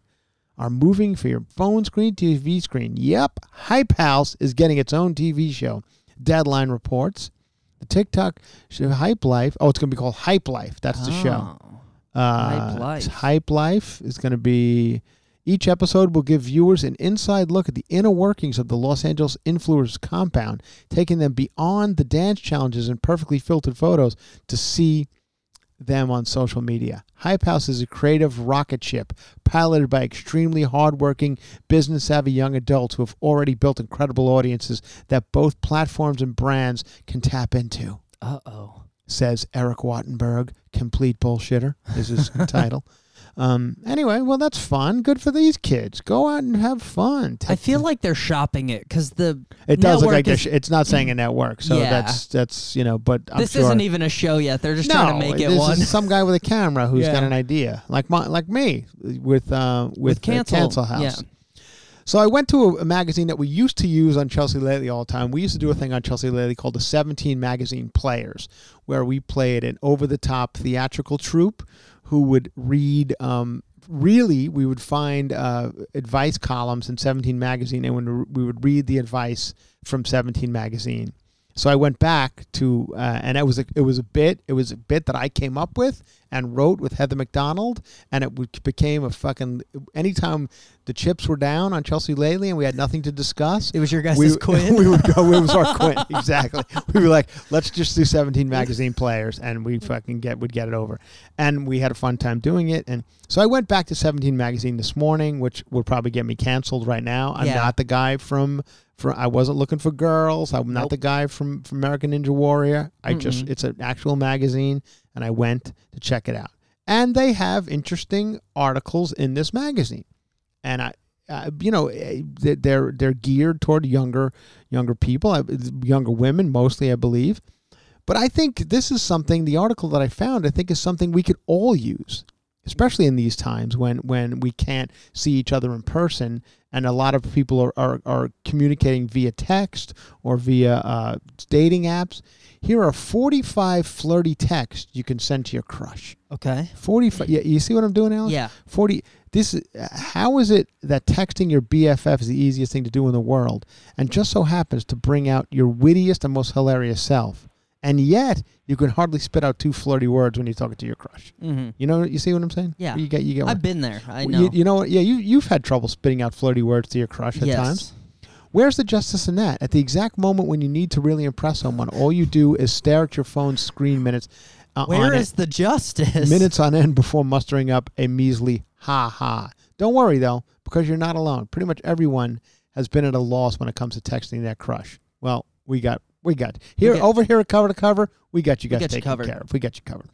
are moving for your phone screen, TV screen. Yep, Hype House is getting its own TV show. Deadline reports. The TikTok show Hype Life. Oh, it's going to be called Hype Life. That's the show. Oh. Uh, Hype Life. Hype Life is going to be. Each episode will give viewers an inside look at the inner workings of the Los Angeles influencers compound, taking them beyond the dance challenges and perfectly filtered photos to see them on social media. Hype House is a creative rocket ship piloted by extremely hardworking, business savvy young adults who have already built incredible audiences that both platforms and brands can tap into Uh oh. says Eric Wattenberg, complete bullshitter is his title. Um. Anyway, well, that's fun. Good for these kids. Go out and have fun. I feel like they're shopping it because the it does look like is- sh- it's not saying a network, so Yeah. that's that's you know. But I'm this sure, isn't even a show yet. They're just no, trying to make it this one. is some guy with a camera who's got an idea, like my, like me with uh with, With Cancel, Cancel House. yeah. So I went to a, a magazine that we used to use on Chelsea Lately all the time. We used to do a thing on Chelsea Lately called the 17 Magazine Players, where we played an over-the-top theatrical troupe who would read. Um, really, we would find uh, advice columns in 17 Magazine, and when we would read the advice from 17 Magazine. So I went back to, uh, and it was a, it was a bit, it was a bit that I came up with and wrote with Heather McDonald, and it became a fucking. Anytime the chips were down on Chelsea Lately and we had nothing to discuss, It was your guys' we, Quinn. we would go. It was our Quinn exactly. We were like, let's just do 17 magazine players, and we fucking get would get it over, and we had a fun time doing it. And so I went back to 17 magazine this morning, which would probably get me canceled right now. I'm Yeah. not the guy from. From, I wasn't looking for girls. I'm not Nope. the guy from, from American Ninja Warrior. I just Mm-mm. it's an actual magazine, and I went to check it out. And they have interesting articles in this magazine, and I, uh, you know, eh, they- they're they're geared toward younger younger people, younger women mostly, I believe. But I think this is something. The article that I found, I think, is something we could all use, especially in these times when when we can't see each other in person, and a lot of people are are, are communicating via text or via uh, dating apps. Here are 45 flirty texts you can send to your crush. okay. 45. Yeah, you see what I'm doing, Alex? Yeah. 40 this is how is it that texting your BFF is the easiest thing to do in the world and just so happens to bring out your wittiest and most hilarious self and yet you can hardly spit out two flirty words when you're talking to your crush Mm-hmm. you know you see what i'm saying Yeah. you get you get I've been there. I You- know. you, know what yeah you, you've had trouble spitting out flirty words to your crush at yes. times where's the justice in that at the exact moment when you need to really impress someone all you do is stare at your phone screen minutes uh, Where is the justice? minutes on end before mustering up a measly ha ha. Don't worry though, because you're not alone. Pretty much everyone has been at a loss when it comes to texting their crush. Well, we got we got here got- over here at cover to cover. We got you guys got you taken covered. care of. We got you covered.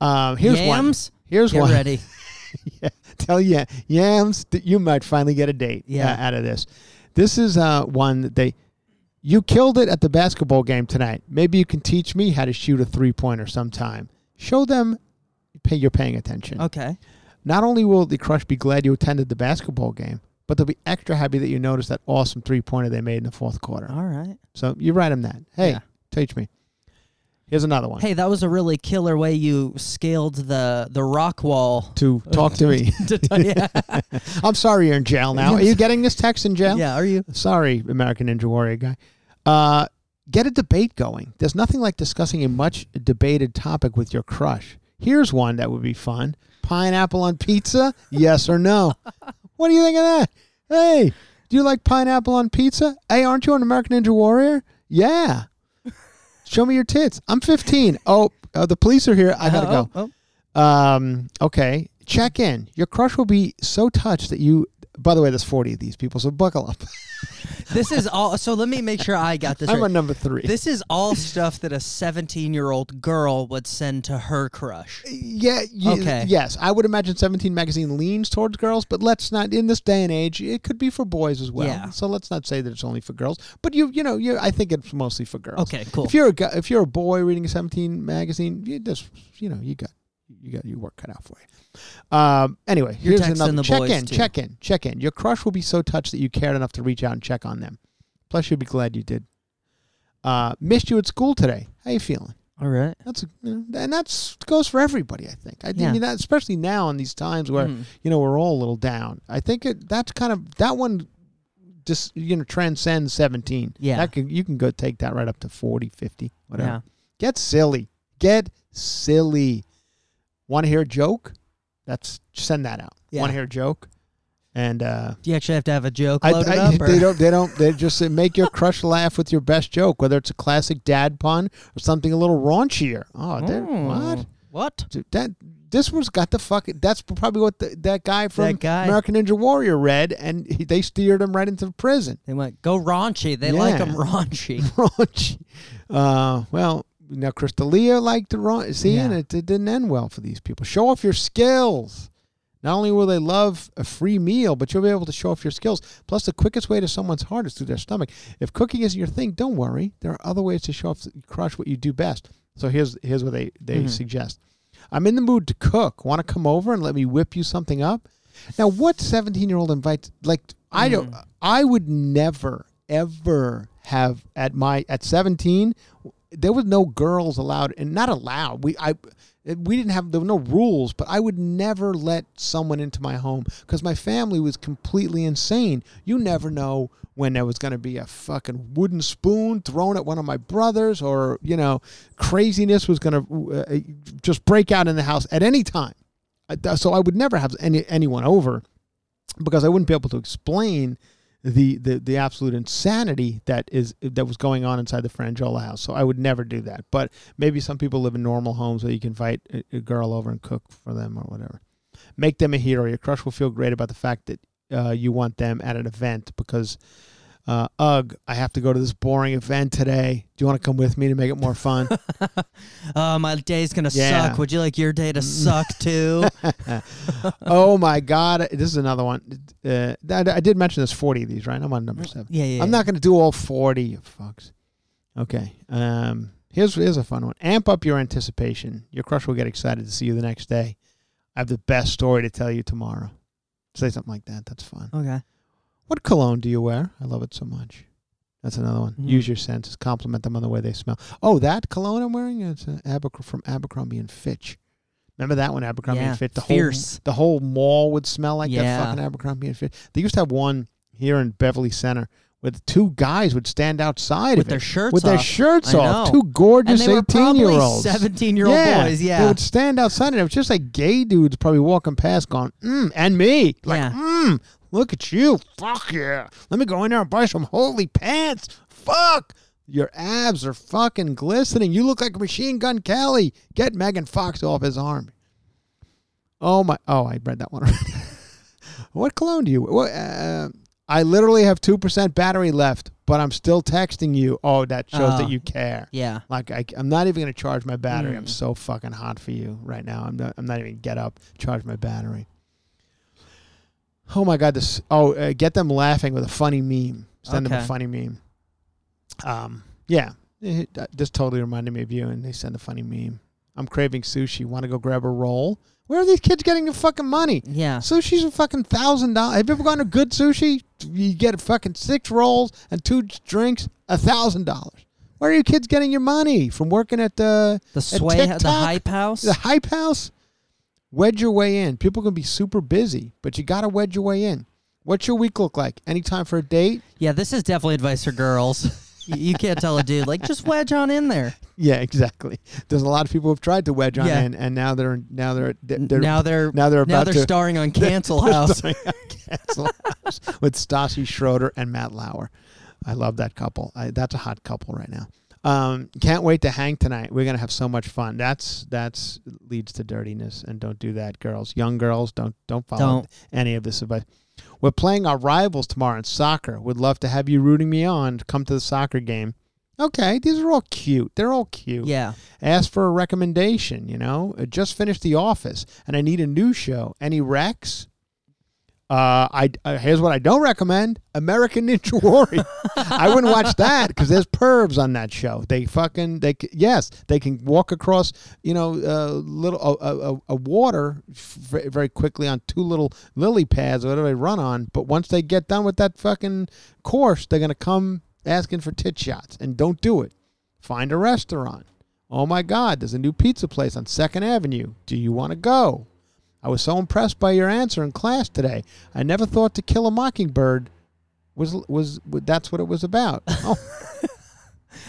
Um, here's one. Yams. Here's Get one. ready. yeah, tell ya yams that you might finally get a date Yeah. uh, out of this. This is uh, one that they you killed it at the basketball game tonight. Maybe you can teach me how to shoot a three pointer sometime. Show them pay you're paying attention. Okay. Not only will the crush be glad you attended the basketball game, but they'll be extra happy that you noticed that awesome three pointer they made in the fourth quarter. All right. So you write them that. Hey, Yeah. teach me. Here's another one. Hey, that was a really killer way you scaled the the rock wall. To talk to me. to you. I'm sorry you're in jail now. Are you getting this text in jail? yeah. Are you? Sorry, American Ninja Warrior guy. Uh, get a debate going. There's nothing like discussing a much debated topic with your crush. Here's one that would be fun: pineapple on pizza, yes or no? what do you think of that? Hey, do you like pineapple on pizza? Hey, aren't you an American Ninja Warrior? Yeah. Show me your tits. I'm 15. Oh, uh, the police are here. I gotta Oh, go. oh. Um, okay. Check in. Your crush will be so touched that you. By the way, there's 40 of these people, so buckle up. This is all. So let me make sure I got this I'm right. on number three. This is all stuff that a 17 year old girl would send to her crush. Uh, yeah. y- Okay. Yes, I would imagine 17 magazine leans towards girls, but let's not. In this day and age, it could be for boys as well. Yeah. So let's not say that it's only for girls. But you, you know, you. I think it's mostly for girls. Okay, cool. If you're a if you're a boy reading a 17 magazine, you just, you know, you got, you got your work cut out for you. Um. Anyway, You're here's another the check in. too. Check in. Check in. Your crush will be so touched that you cared enough to reach out and check on them. Plus, you'll be glad you did. Uh, missed you at school today. How you feeling? All right. That's you know, and that's goes for everybody. I think. I think Yeah. that especially now in these times where Mm. you know we're all a little down. I think it, that's kind of that one just you know transcends 17. Yeah. That can you can go take that right up to 40, 50, whatever. Yeah. Get silly. Get silly. Want to hear a joke? That's send that out. Yeah. Want to hear a joke? And uh Do you actually have to have a joke I, I- up? They don't. They don't. They just say, make your crush laugh with your best joke, whether it's a classic dad pun or something a little raunchier. Oh, they're- what? Mm. What? Dude, that this one's got the fucking. That's probably what the, that guy from That guy. American Ninja Warrior read, and he, they steered him right into prison. They went go raunchy. They like Yeah. 'em raunchy. Raunchy. Uh, well, now Crystalia liked to run. See, and it, it didn't end well for these people. Show off your skills. Not only will they love a free meal, but you'll be able to show off your skills. Plus, the quickest way to someone's heart is through their stomach. If cooking isn't your thing, don't worry. There are other ways to show off, crush what you do best. So here's here's what they they mm-hmm. suggest. I'm in the mood to cook. Want to come over and let me whip you something up? Now, what 17 year old invites? Like, I don't. Mm. I would never ever have at my at 17. There was no girls allowed, and not allowed. We I we didn't have there were no rules, but I would never let someone into my home because my family was completely insane. You never know when there was going to be a fucking wooden spoon thrown at one of my brothers, or you know, craziness was going to uh, just break out in the house at any time. Uh, So I would never have any anyone over because I wouldn't be able to explain the, the the absolute insanity that is that was going on inside the Franjola house. So I would never do that. But maybe some people live in normal homes where you can invite a, a girl over and cook for them or whatever. Make them a hero. Your crush will feel great about the fact that uh, you want them at an event because. Uh, ugh, I have to go to this boring event today. Do you want to come with me to make it more fun? Oh, my day's gonna Yeah. suck. Would you like your day to suck too? oh my God. This is another one. Uh, I, I did mention there's 40 of these, right? I'm on number seven. yeah, yeah. I'm not going to do all 40, you fucks. Okay. Um, here's here's a fun one. Amp up your anticipation. Your crush will get excited to see you the next day. I have the best story to tell you tomorrow. Say something like that. That's fun. Okay. What cologne do you wear? I love it so much. That's another one. Mm. Use your senses. Compliment them on the way they smell. Oh, that cologne I'm wearing? It's uh, Abercr- from Abercrombie and Fitch. Remember that one, Abercrombie Yeah, and Fitch? The fierce. whole the whole mall would smell like Yeah. that fucking Abercrombie and Fitch. They used to have one here in Beverly Center where the two guys would stand outside With their it shirts with their shirts off. Two gorgeous eighteen year olds. 17 year old yeah, boys. Yeah, they would stand outside and it was just like gay dudes probably walking past going, mm, and me. Like, Yeah. mm, look at you. Fuck yeah. Let me go in there and buy some holy pants. Fuck. Your abs are fucking glistening. You look like a Machine Gun Kelly. Get Megan Fox off his arm. Oh my! Oh, I read that one already. what cologne do you? What, uh, I literally have two percent battery left, but I'm still texting you. Oh, that shows Oh. that you care. yeah. Like I, I'm not even gonna charge my battery. I'm Mm. so fucking hot for you right now. I'm not. I'm not even get up charge my battery. Oh my god! This. Oh, uh, get them laughing with a funny meme. Send them a funny meme. Um. Yeah. Eh, that- This totally reminded me of you, and they send a funny meme. I'm craving sushi. Want to go grab a roll? Where are these kids getting the fucking money? Yeah. Sushi's a fucking thousand dollars. Have you ever gone to good sushi? You get a fucking six rolls and two drinks, a thousand dollars. Where are you kids getting your money from working at the The at sway, the hype house. the hype house? Wedge your way in. People can be super busy, but you gotta wedge your way in. What's your week look like? Any time for a date? Yeah, this is definitely advice for girls. you, can't tell a dude like just wedge on in there. Yeah, exactly. There's a lot of people who've tried to wedge on Yeah. in, and now they're now they're, they're now they're now they're now they're to starring on Cancel House. Cancel House with Stassi Schroeder and Matt Lauer. I love that couple. I, that's a hot couple right now. Um, can't wait to hang tonight. We're gonna have so much fun. That's that's leads to dirtiness, and don't do that, girls. Young girls, don't don't follow Don't. any of this advice. We're playing our rivals tomorrow in soccer. Would love to have you rooting me on. Come to the soccer game. Okay, these are all cute. They're all cute Yeah. ask for a recommendation. You know, I just finished The Office, and I need a new show. Any recs? Uh, I uh, here's what I don't recommend: American Ninja Warrior. I wouldn't watch that because there's pervs on that show. They fucking they yes they can walk across you know uh, little a, a, water v- very quickly on two little lily pads or whatever they run on. But once they get done with that fucking course, they're gonna come asking for tit shots, and don't do it. Find a restaurant. Oh my God, there's a new pizza place on Second Avenue. Do you want to go? I was so impressed by your answer in class today. I never thought To Kill a Mockingbird was was that's what it was about. Oh,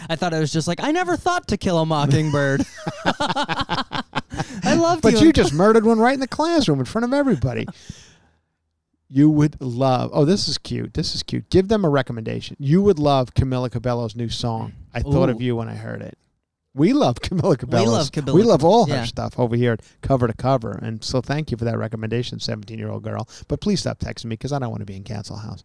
I thought it was just like I never thought to kill a mockingbird. I loved but you. But you just murdered one right in the classroom in front of everybody. You would love. Oh, this is cute. This is cute. Give them a recommendation. You would love Camila Cabello's new song. I thought of you when I heard it. We love Camila Cabello. love Camila We love all yeah. her stuff over here, at cover to cover. And so, thank you for that recommendation, seventeen-year-old girl. But please stop texting me because I don't want to be in cancel house.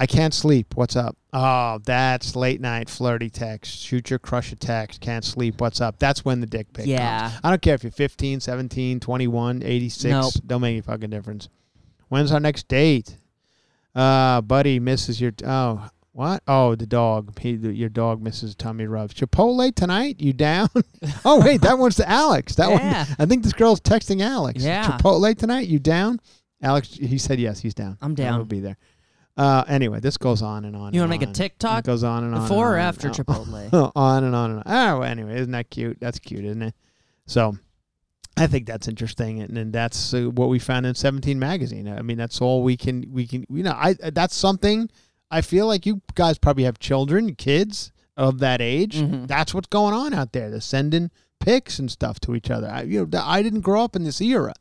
I can't sleep. What's up? Oh, that's late night flirty text. Shoot your crush a text. Can't sleep. What's up? That's when the dick pic Yeah. comes. I don't care if you're 15, 17, 21, 86. Nope. Don't make any fucking difference. When's our next date? Uh, buddy misses your. Oh, what? Oh, the dog. He, your dog misses tummy rubs. Chipotle tonight? You down? oh, wait, that one's to Alex. That Yeah. one. I think this girl's texting Alex. Yeah. Chipotle tonight? You down? Alex, he said yes. He's down. I'm down. He'll be there. Uh, anyway, this goes on and on. You want wanna make a TikTok? It goes on and on. and Before or on. after Oh, Chipotle? on and on and on. Oh, anyway, isn't that cute? That's cute, isn't it? So, I think that's interesting, and, and that's uh, what we found in Seventeen magazine. I mean, that's all we can we can. You know, I that's something. I feel like you guys probably have children, kids of that age. Mhm. That's what's going on out there. They're sending pics and stuff to each other. I, you know, I didn't grow up in this era,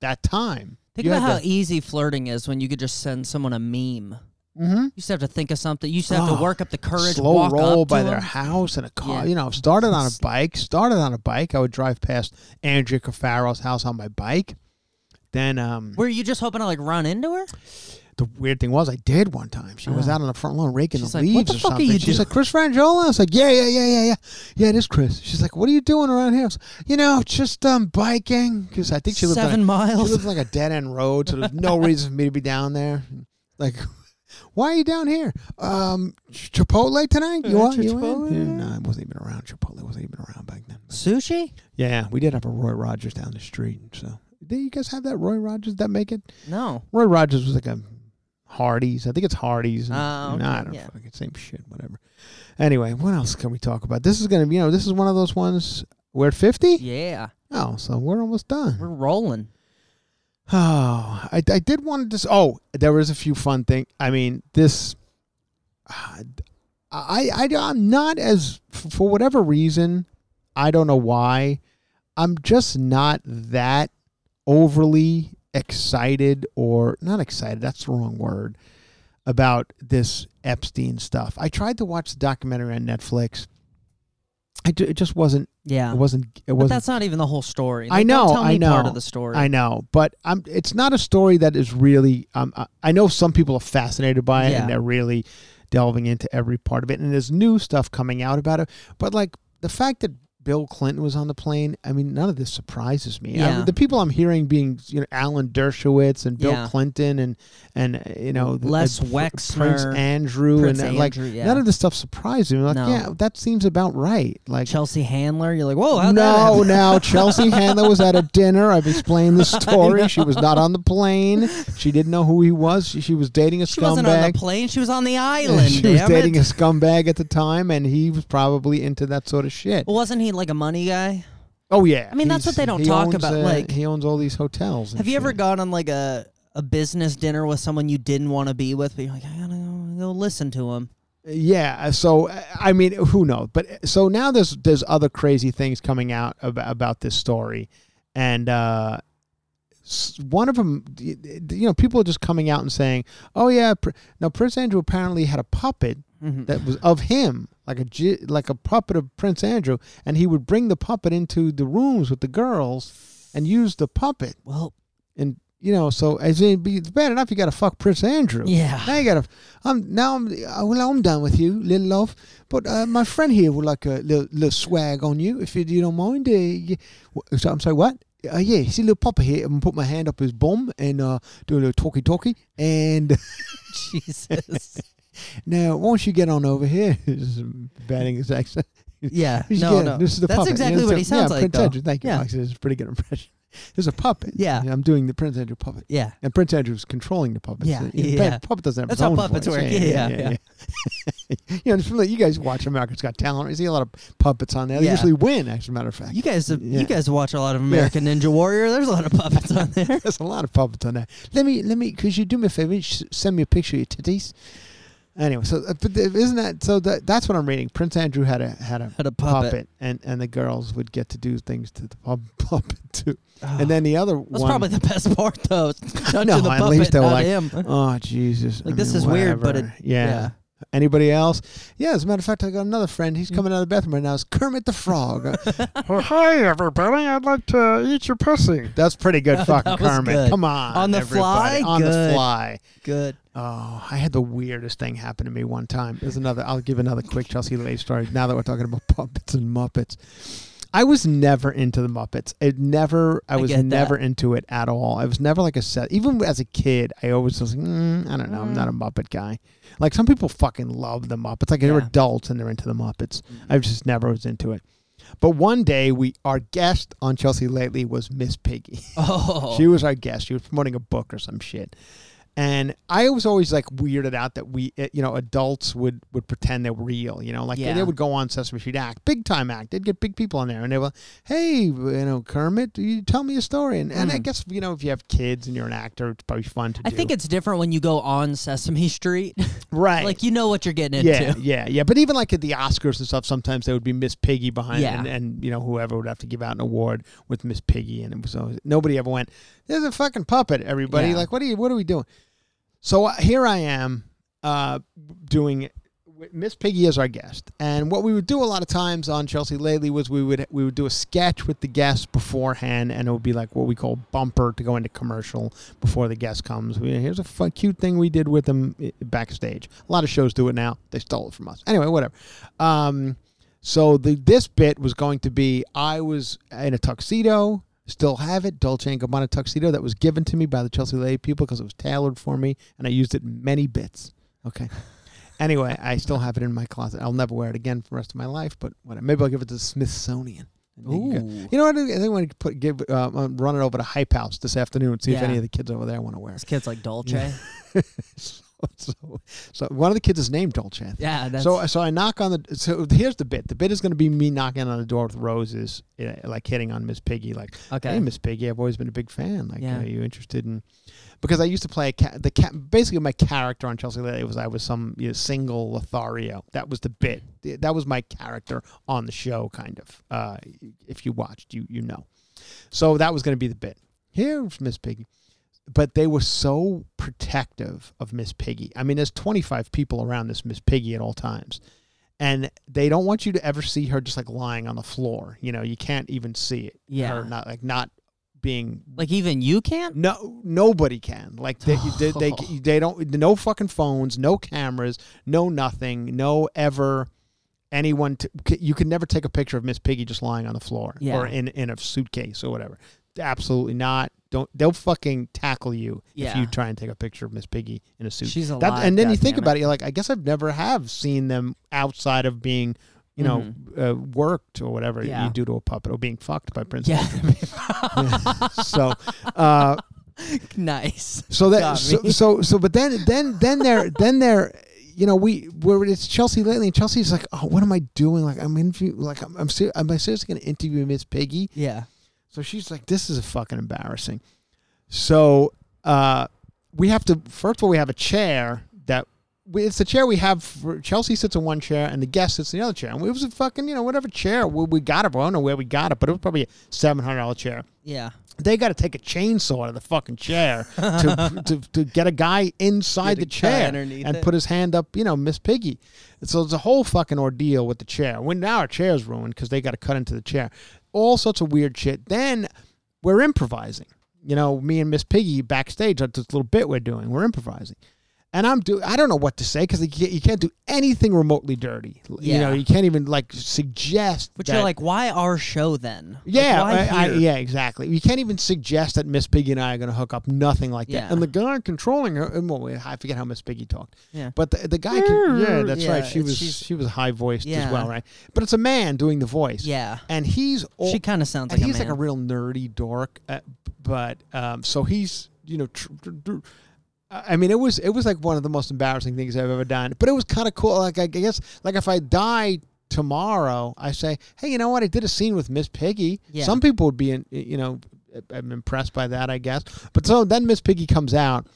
that time. Think You about how to- easy flirting is when you could just send someone a meme. Mhm. You used to have to think of something. You used to have Oh, to work up the courage. slow walk roll up by to their them. house and a car. Yeah. You know, started on a bike. Started on a bike. I would drive past Andrea Cafaro's house on my bike. Then um, Were you just hoping to like run into her? The weird thing was, I did one time. She was Oh. out on the front lawn raking She's the like, "What leaves the or fuck are something. you She's like, Chris Franjola? I was like, yeah, yeah, yeah, yeah, yeah. Yeah, it is Chris. She's like, what are you doing around here? I was, you know, just um biking. Because I think she lived on a- Seven She miles. lives on like a dead end road, so there's no reason for me to be down there. Like, why are you down here? Um, Chipotle tonight? You Uh, want? You Chipotle? in? Yeah, no, I wasn't even around. Chipotle wasn't even around back then. Sushi? Yeah, we did have a Roy Rogers down the street. So, did you guys have that Roy Rogers? That make it? No. Roy Rogers was like a Hardee's. I think it's Hardee's. and- Oh, no, I don't yeah. fucking same shit. Whatever. Anyway, what else can we talk about? This is gonna be, you know, this is one of those ones. We're at fifty. Yeah. Oh, so we're almost done. We're rolling. Oh, I, I did want to. Just, oh, there was a few fun things. I mean, this. I, I I'm not as for whatever reason. I don't know why. I'm just not that overly excited or not excited. That's the wrong word about this Epstein stuff. I tried to watch the documentary on Netflix. I ju- it just wasn't. Yeah. It wasn't. It wasn't that's not even the whole story. I know, I me part know, of the story. I know, but um, it's not a story that is really. Um, I- I know some people are fascinated by it Yeah. and they're really delving into every part of it, and there's new stuff coming out about it. But like the fact that Bill Clinton was on the plane, I mean, none of this surprises me. I- Yeah. the people I'm hearing being, you know, Alan Dershowitz and Bill Yeah. Clinton and and uh, you know Les Pr- Wexner, Prince Andrew, Prince and uh, like Andrew, yeah. none of this stuff surprises me. Like, No. yeah, that seems about right. Like Chelsea Handler. You're like, whoa, no, now Chelsea Handler was at a dinner. I've explained the story. She was not on the plane. She didn't know who he was. She, she was dating a She wasn't on the scumbag. plane. She was on the island. she was dating it. a scumbag at the time, and he was probably into that sort of shit. Well, wasn't he like a money guy? Oh yeah, I mean, that's He's- what they don't he talk owns, about, uh, like- he owns all these hotels. and Have you ever shit. gone on like a a business dinner with someone you didn't want to be with, but you're like, I gotta go, go listen to him. Yeah. So uh, I mean, who knows? But uh, so now there's there's other crazy things coming out about, about this story, and uh, s- one of them, you know, people are just coming out and saying, "Oh yeah, Pr- now Prince Andrew apparently had a puppet Mhm. that was of him, like a like a puppet of Prince Andrew, and he would bring the puppet into the rooms with the girls and use the puppet, Well, and you know, so as it be- it's bad enough you got to fuck Prince Andrew. yeah. Now you gotta. I'm now. I'm. uh, Well, I'm done with you, little love. But uh, my friend here would like a little, little swag on you, if you, you don't mind. Uh, you, so I'm sorry. What? Uh, yeah, see, little popper here. I'm put my hand up his bum and uh, do a little talky talky. And Jesus. Now, once you get on over here, batting his accent. Yeah. No, get- no. This is the That's puppet. exactly Yeah, what he sounds yeah, like, Prince though. Andrew. Thank you, Yeah. Alex. It's a pretty good impression. There's a puppet. Yeah. I'm doing the Prince Andrew puppet. Yeah. And Prince Andrew's controlling the puppet. Yeah, So, yeah. the Puppet doesn't have That's how puppets voice. work. Yeah, yeah, yeah. you know, really- you guys watch America's Got Talent. You see a lot of puppets on there. They Yeah. usually win, as a matter of fact. You guys, uh, Yeah. you guys watch a lot of American Ninja Warrior. There's a lot of puppets on there. There's a lot of puppets on there. Let me, let me, could you do me a favor? Send me a picture of your titties. Anyway, so uh, but isn't that so? That that's what I'm reading. Prince Andrew had a had a Had a puppet. puppet, and and the girls would get to do things to the puppet too. And then the other That's one, probably the best part, though. Touching know, the at puppet, least they were not like, him. oh Jesus! Like, I this mean, is weird, but it- yeah. yeah. Anybody else? Yeah, as a matter of fact, I got another friend. He's mm. coming out of the bathroom right now. It's Kermit the Frog. Oh, hi, everybody. I'd like to eat your pussy. That's pretty good, fucking That was Kermit. good. Come on, On the everybody. fly? on the Good. fly. Good. Oh, I had the weirdest thing happen to me one time. There's another. I'll give another quick Chelsea Lay story. Now that we're talking about puppets and Muppets, I was never into the Muppets. It never. I I was never into it at all. I was never like a set. Even as a kid, I always was. Like, mm, I don't know. I'm not a Muppet guy. Like some people fucking love the Muppets. Like they're Mm-hmm. adults and they're into the Muppets. I just never was into it. But one day, we our guest on Chelsea lately was Miss Piggy. Oh. She was our guest. She was promoting a book or some shit. And I was always like weirded out that we, uh, you know, adults would would pretend they're real. You know, like Yeah. they would go on Sesame Street act, big time act. They'd get big people on there, and they were, hey, you know, Kermit, you tell me a story. And, and I Mm. guess you know, if you have kids and you're an actor, it's probably fun to I do. think it's different when you go on Sesame Street. right. like you know what you're getting yeah, into. yeah, yeah. But even like at the Oscars and stuff, sometimes there would be Miss Piggy behind, Yeah. and, and you know whoever would have to give out an award with Miss Piggy, and it was always, nobody ever went. There's a fucking puppet, everybody. Yeah. Like, what are you? What are we doing? So uh, here I am, uh, doing Miss Piggy as our guest, and what we would do a lot of times on Chelsea lately was we would we would do a sketch with the guest beforehand, and it would be like what we call bumper to go into commercial before the guest comes. We, here's a fun, cute thing we did with them backstage. A lot of shows do it now. They stole it from us. Anyway, whatever. Um, so the this bit was going to be I was in a tuxedo. Still have it, Dolce and Gabbana tuxedo that was given to me by the Chelsea Lately people because it was tailored for me, and I used it many bits. Okay. Anyway, I still have it in my closet. I'll never wear it again for the rest of my life, but whatever. Maybe I'll give it to the Smithsonian. And they can go- Ooh. You know what? I think I'm going to put give uh, run it over to Hype House this afternoon. And see if any of the kids over there want to wear it. kid's like Dolce. so, so, one of the kids is named Dolce. Yeah, that's So so I knock on the so here's the bit. The bit is going to be me knocking on the door with roses, eh, like hitting on Miss Piggy, like, okay. "Hey, Miss Piggy, I've always been a big fan. Like, Yeah. are you interested in?" Because I used to play a ca- the ca- basically my character on Chelsea Lately was I was some you know, single Lothario. That was the bit. That was my character on the show, kind of. Uh, if you watched, you you know. So that was going to be the bit. Here's Miss Piggy but they were so protective of Miss Piggy. I mean, there's 25 people around this Miss Piggy at all times. And they don't want you to ever see her just like lying on the floor. You know, you can't even see it. Yeah. Her not like not being like even you can't. no nobody can. Like they they, they they don't no fucking phones, no cameras, no nothing, no ever anyone to, you can never take a picture of Miss Piggy just lying on the floor Yeah. or in in a suitcase or whatever. Absolutely not. Don't they'll fucking tackle you if you try and take a picture of Miss Piggy in a suit. She's That- alive. and then you think goddammit. about it, you're like, I guess I've never have seen them outside of being, you know, uh, worked or whatever Mm-hmm. Yeah. you do to a puppet or being fucked by Prince. Yeah. Yeah. so, uh, nice. so that so, so so but then then then they're then they're you know we we're it's Chelsea lately and Chelsea's like oh what am I doing like I'm interview like I'm I'm ser- am I seriously going to interview Miss Piggy Yeah. So she's like this is a fucking embarrassing so uh we have to first of all we have a chair that we, it's the chair we have for Chelsea sits in one chair and the guest sits in the other chair and it was a fucking you know whatever chair we, we got it I don't know where we got it but it was probably a seven hundred dollar chair Yeah. they got to take a chainsaw out of the fucking chair to, to to get a guy inside the chair and it. put his hand up, you know, Miss Piggy. So it's a whole fucking ordeal with the chair. When now our chair's ruined because they got to cut into the chair. All sorts of weird shit. Then we're improvising. You know, me and Miss Piggy backstage at this little bit we're doing. We're improvising. And I'm do I don't know what to say because you can't, do anything remotely dirty. Yeah. You know, you can't even like suggest. But that- you're like, why our show then? Yeah, why I, I, yeah, exactly. You can't even suggest that Miss Piggy and I are going to hook up. Nothing like that. Yeah. And the guy controlling her, well, I forget how Miss Piggy talked. Yeah. But the, the guy, can, yeah, that's Yeah, right. She was she was high voiced as well, right? But it's a man doing the voice. Yeah. and he's all, She kind of sounds like he's a man. like a real nerdy dork. Uh, but um, so he's you know. Tr- tr- tr- I mean, it was it was like one of the most embarrassing things I've ever done. But it was kind of cool. Like I guess, like if I die tomorrow, I say, hey, you know what? I did a scene with Miss Piggy. Yeah. Some people would be, in, you know, I'm impressed by that, I guess. But so then Miss Piggy comes out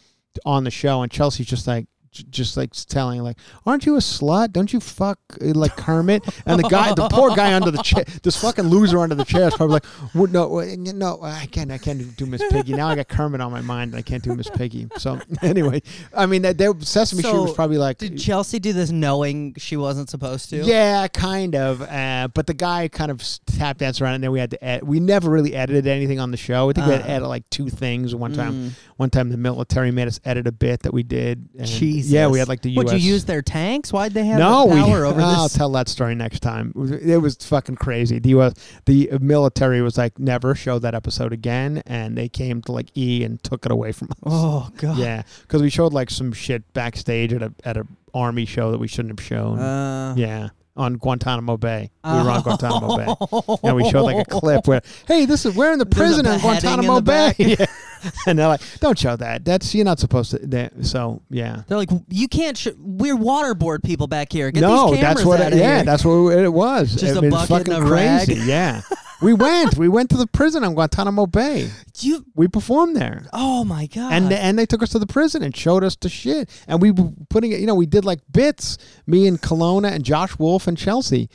on the show, and Chelsea's just like, just like telling like, "Aren't you a slut? Don't you fuck uh, like Kermit?" And the guy, the poor guy under the chair, this fucking loser under the chair is probably like, "What? No, uh, no, I can't. I can't do Miss Piggy. Now I got Kermit on my mind. and I can't do Miss Piggy." So anyway, I mean, that they, Sesame Street was probably like, Did Chelsea do this knowing she wasn't supposed to? yeah, kind of. Uh, but the guy kind of tap danced around, and then we had to. Ed- we never really edited anything on the show. I think we had to Uh. edit like two things. One time, Mm. one time the military made us edit a bit that we did. and- Jesus. Yeah, we had like the U.S. Would you use their tanks? Why'd they have no, the we. power over I'll this? tell that story next time. It was- It was fucking crazy. The U.S. the military was like never show that episode again, and they came to like E and took it away from us. oh god. Yeah, because we showed like some shit backstage at a at a army show that we shouldn't have shown. Uh, yeah, on Guantanamo Bay. We were on Guantanamo Bay. And we showed like a clip where, hey, this is we're in the prison in Guantanamo Bay. And they're like, don't show that. That's you're not supposed to. That, so yeah. They're like, you can't. Sh- we're waterboard people back here. Get no, these that's what. It, yeah, here. that's what it was. Just I a bucket it's fucking and a rag. crazy. Yeah. we went. We went to the prison on Guantanamo Bay. you. We performed there. Oh my god. and and they took us to the prison and showed us the shit. And we were putting it, you know, we did like bits, me and Colonna and Josh Wolf and Chelsea,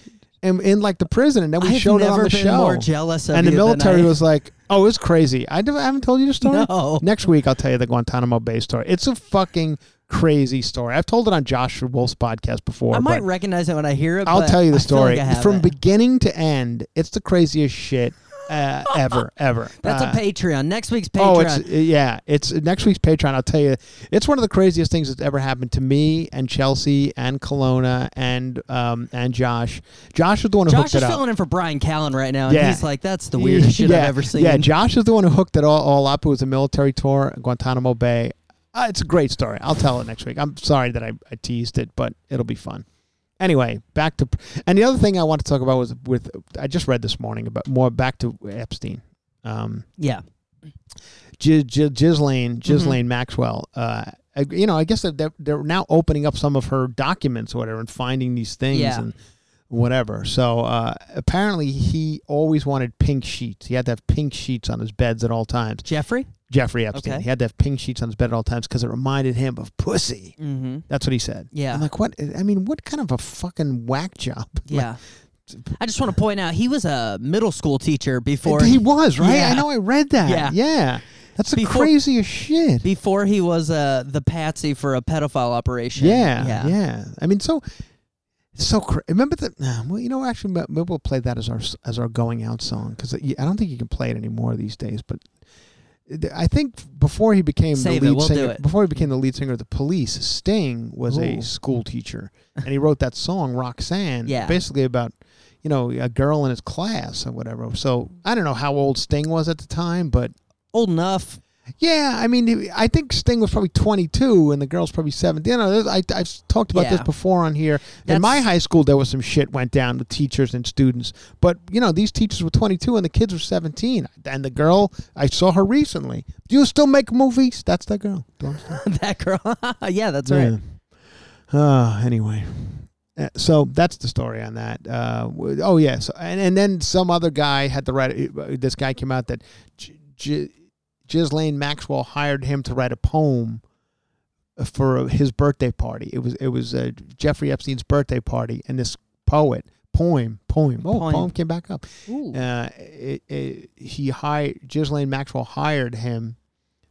and in like the prison, and then we I've showed it never on the been show. more jealous of and the you than military I- was like, "Oh, it's crazy." I, never- I haven't told you the story. No. Next week, I'll tell you the Guantanamo Bay story. It's a fucking crazy story. I've told it on Josh Wolf's podcast before. I might but recognize it when I hear it. I'll but tell you the I feel story like I from haven't. beginning to end. It's the craziest shit uh, ever, ever. That's Uh, a Patreon. Next week's Oh, Patreon. it's yeah, it's next week's Patreon. I'll tell you, it's one of the craziest things that's ever happened to me and Chelsea and Colonna and um and Josh. Josh is the one who Josh hooked it up. Josh is filling in for Bryan Callen right now, and Yeah. he's like, "That's the weirdest shit yeah, I've ever seen." Yeah, Josh is the one who hooked it all, all up. It was a military tour, at Guantanamo Bay. Uh, it's a great story. I'll tell it next week. I'm sorry that I, I teased it, but it'll be fun. Anyway, back to and the other thing I want to talk about was with I just read this morning about more back to Epstein. Um, yeah. G- G- Ghislaine, Mm-hmm. Maxwell. Uh, you know, I guess that they're, they're now opening up some of her documents or whatever and finding these things Yeah. and whatever. So uh, apparently, he always wanted pink sheets. He had to have pink sheets on his beds at all times. Jeffrey. Jeffrey Epstein. Okay. He had to have pink sheets on his bed at all times because it reminded him of pussy. Mm-hmm. That's what he said. Yeah. I'm like, what? I mean, what kind of a fucking whack job? Yeah. I just want to point out he was a middle school teacher before he was right. Yeah. I know. I read that. Yeah. Yeah. That's the craziest shit. before he was uh, the patsy for a pedophile operation. Yeah, yeah. yeah, I mean, so so cra- remember that? Well, you know, actually, maybe we'll play that as our as our going out song because I don't think you can play it anymore these days. But I think before he became Save the it, lead we'll singer, before he became the lead singer of the Police, Sting was a school teacher, and he wrote that song Roxanne, Yeah. basically about you know a girl in his class or whatever. So I don't know how old Sting was at the time, but Old enough. Yeah, I mean, I think Sting was probably 22 and the girl's probably 17. You know, I, I've talked about this before on here. In my high school, there was some shit went down with teachers and students. But, you know, these teachers were 22 and the kids were 17. And the girl, I saw her recently. Do you still make movies? That's that girl. That girl. yeah, that's right. Yeah. Uh, anyway. Uh, So that's the story on that. Uh, oh yes, and and then some other guy had to write. uh, This guy came out that G- G- Ghislaine Maxwell hired him to write a poem for his birthday party. It was it was uh, Jeffrey Epstein's birthday party, and this poet poem poem oh Poem. poem, came back up. Uh, it, it, he hired Ghislaine Maxwell hired him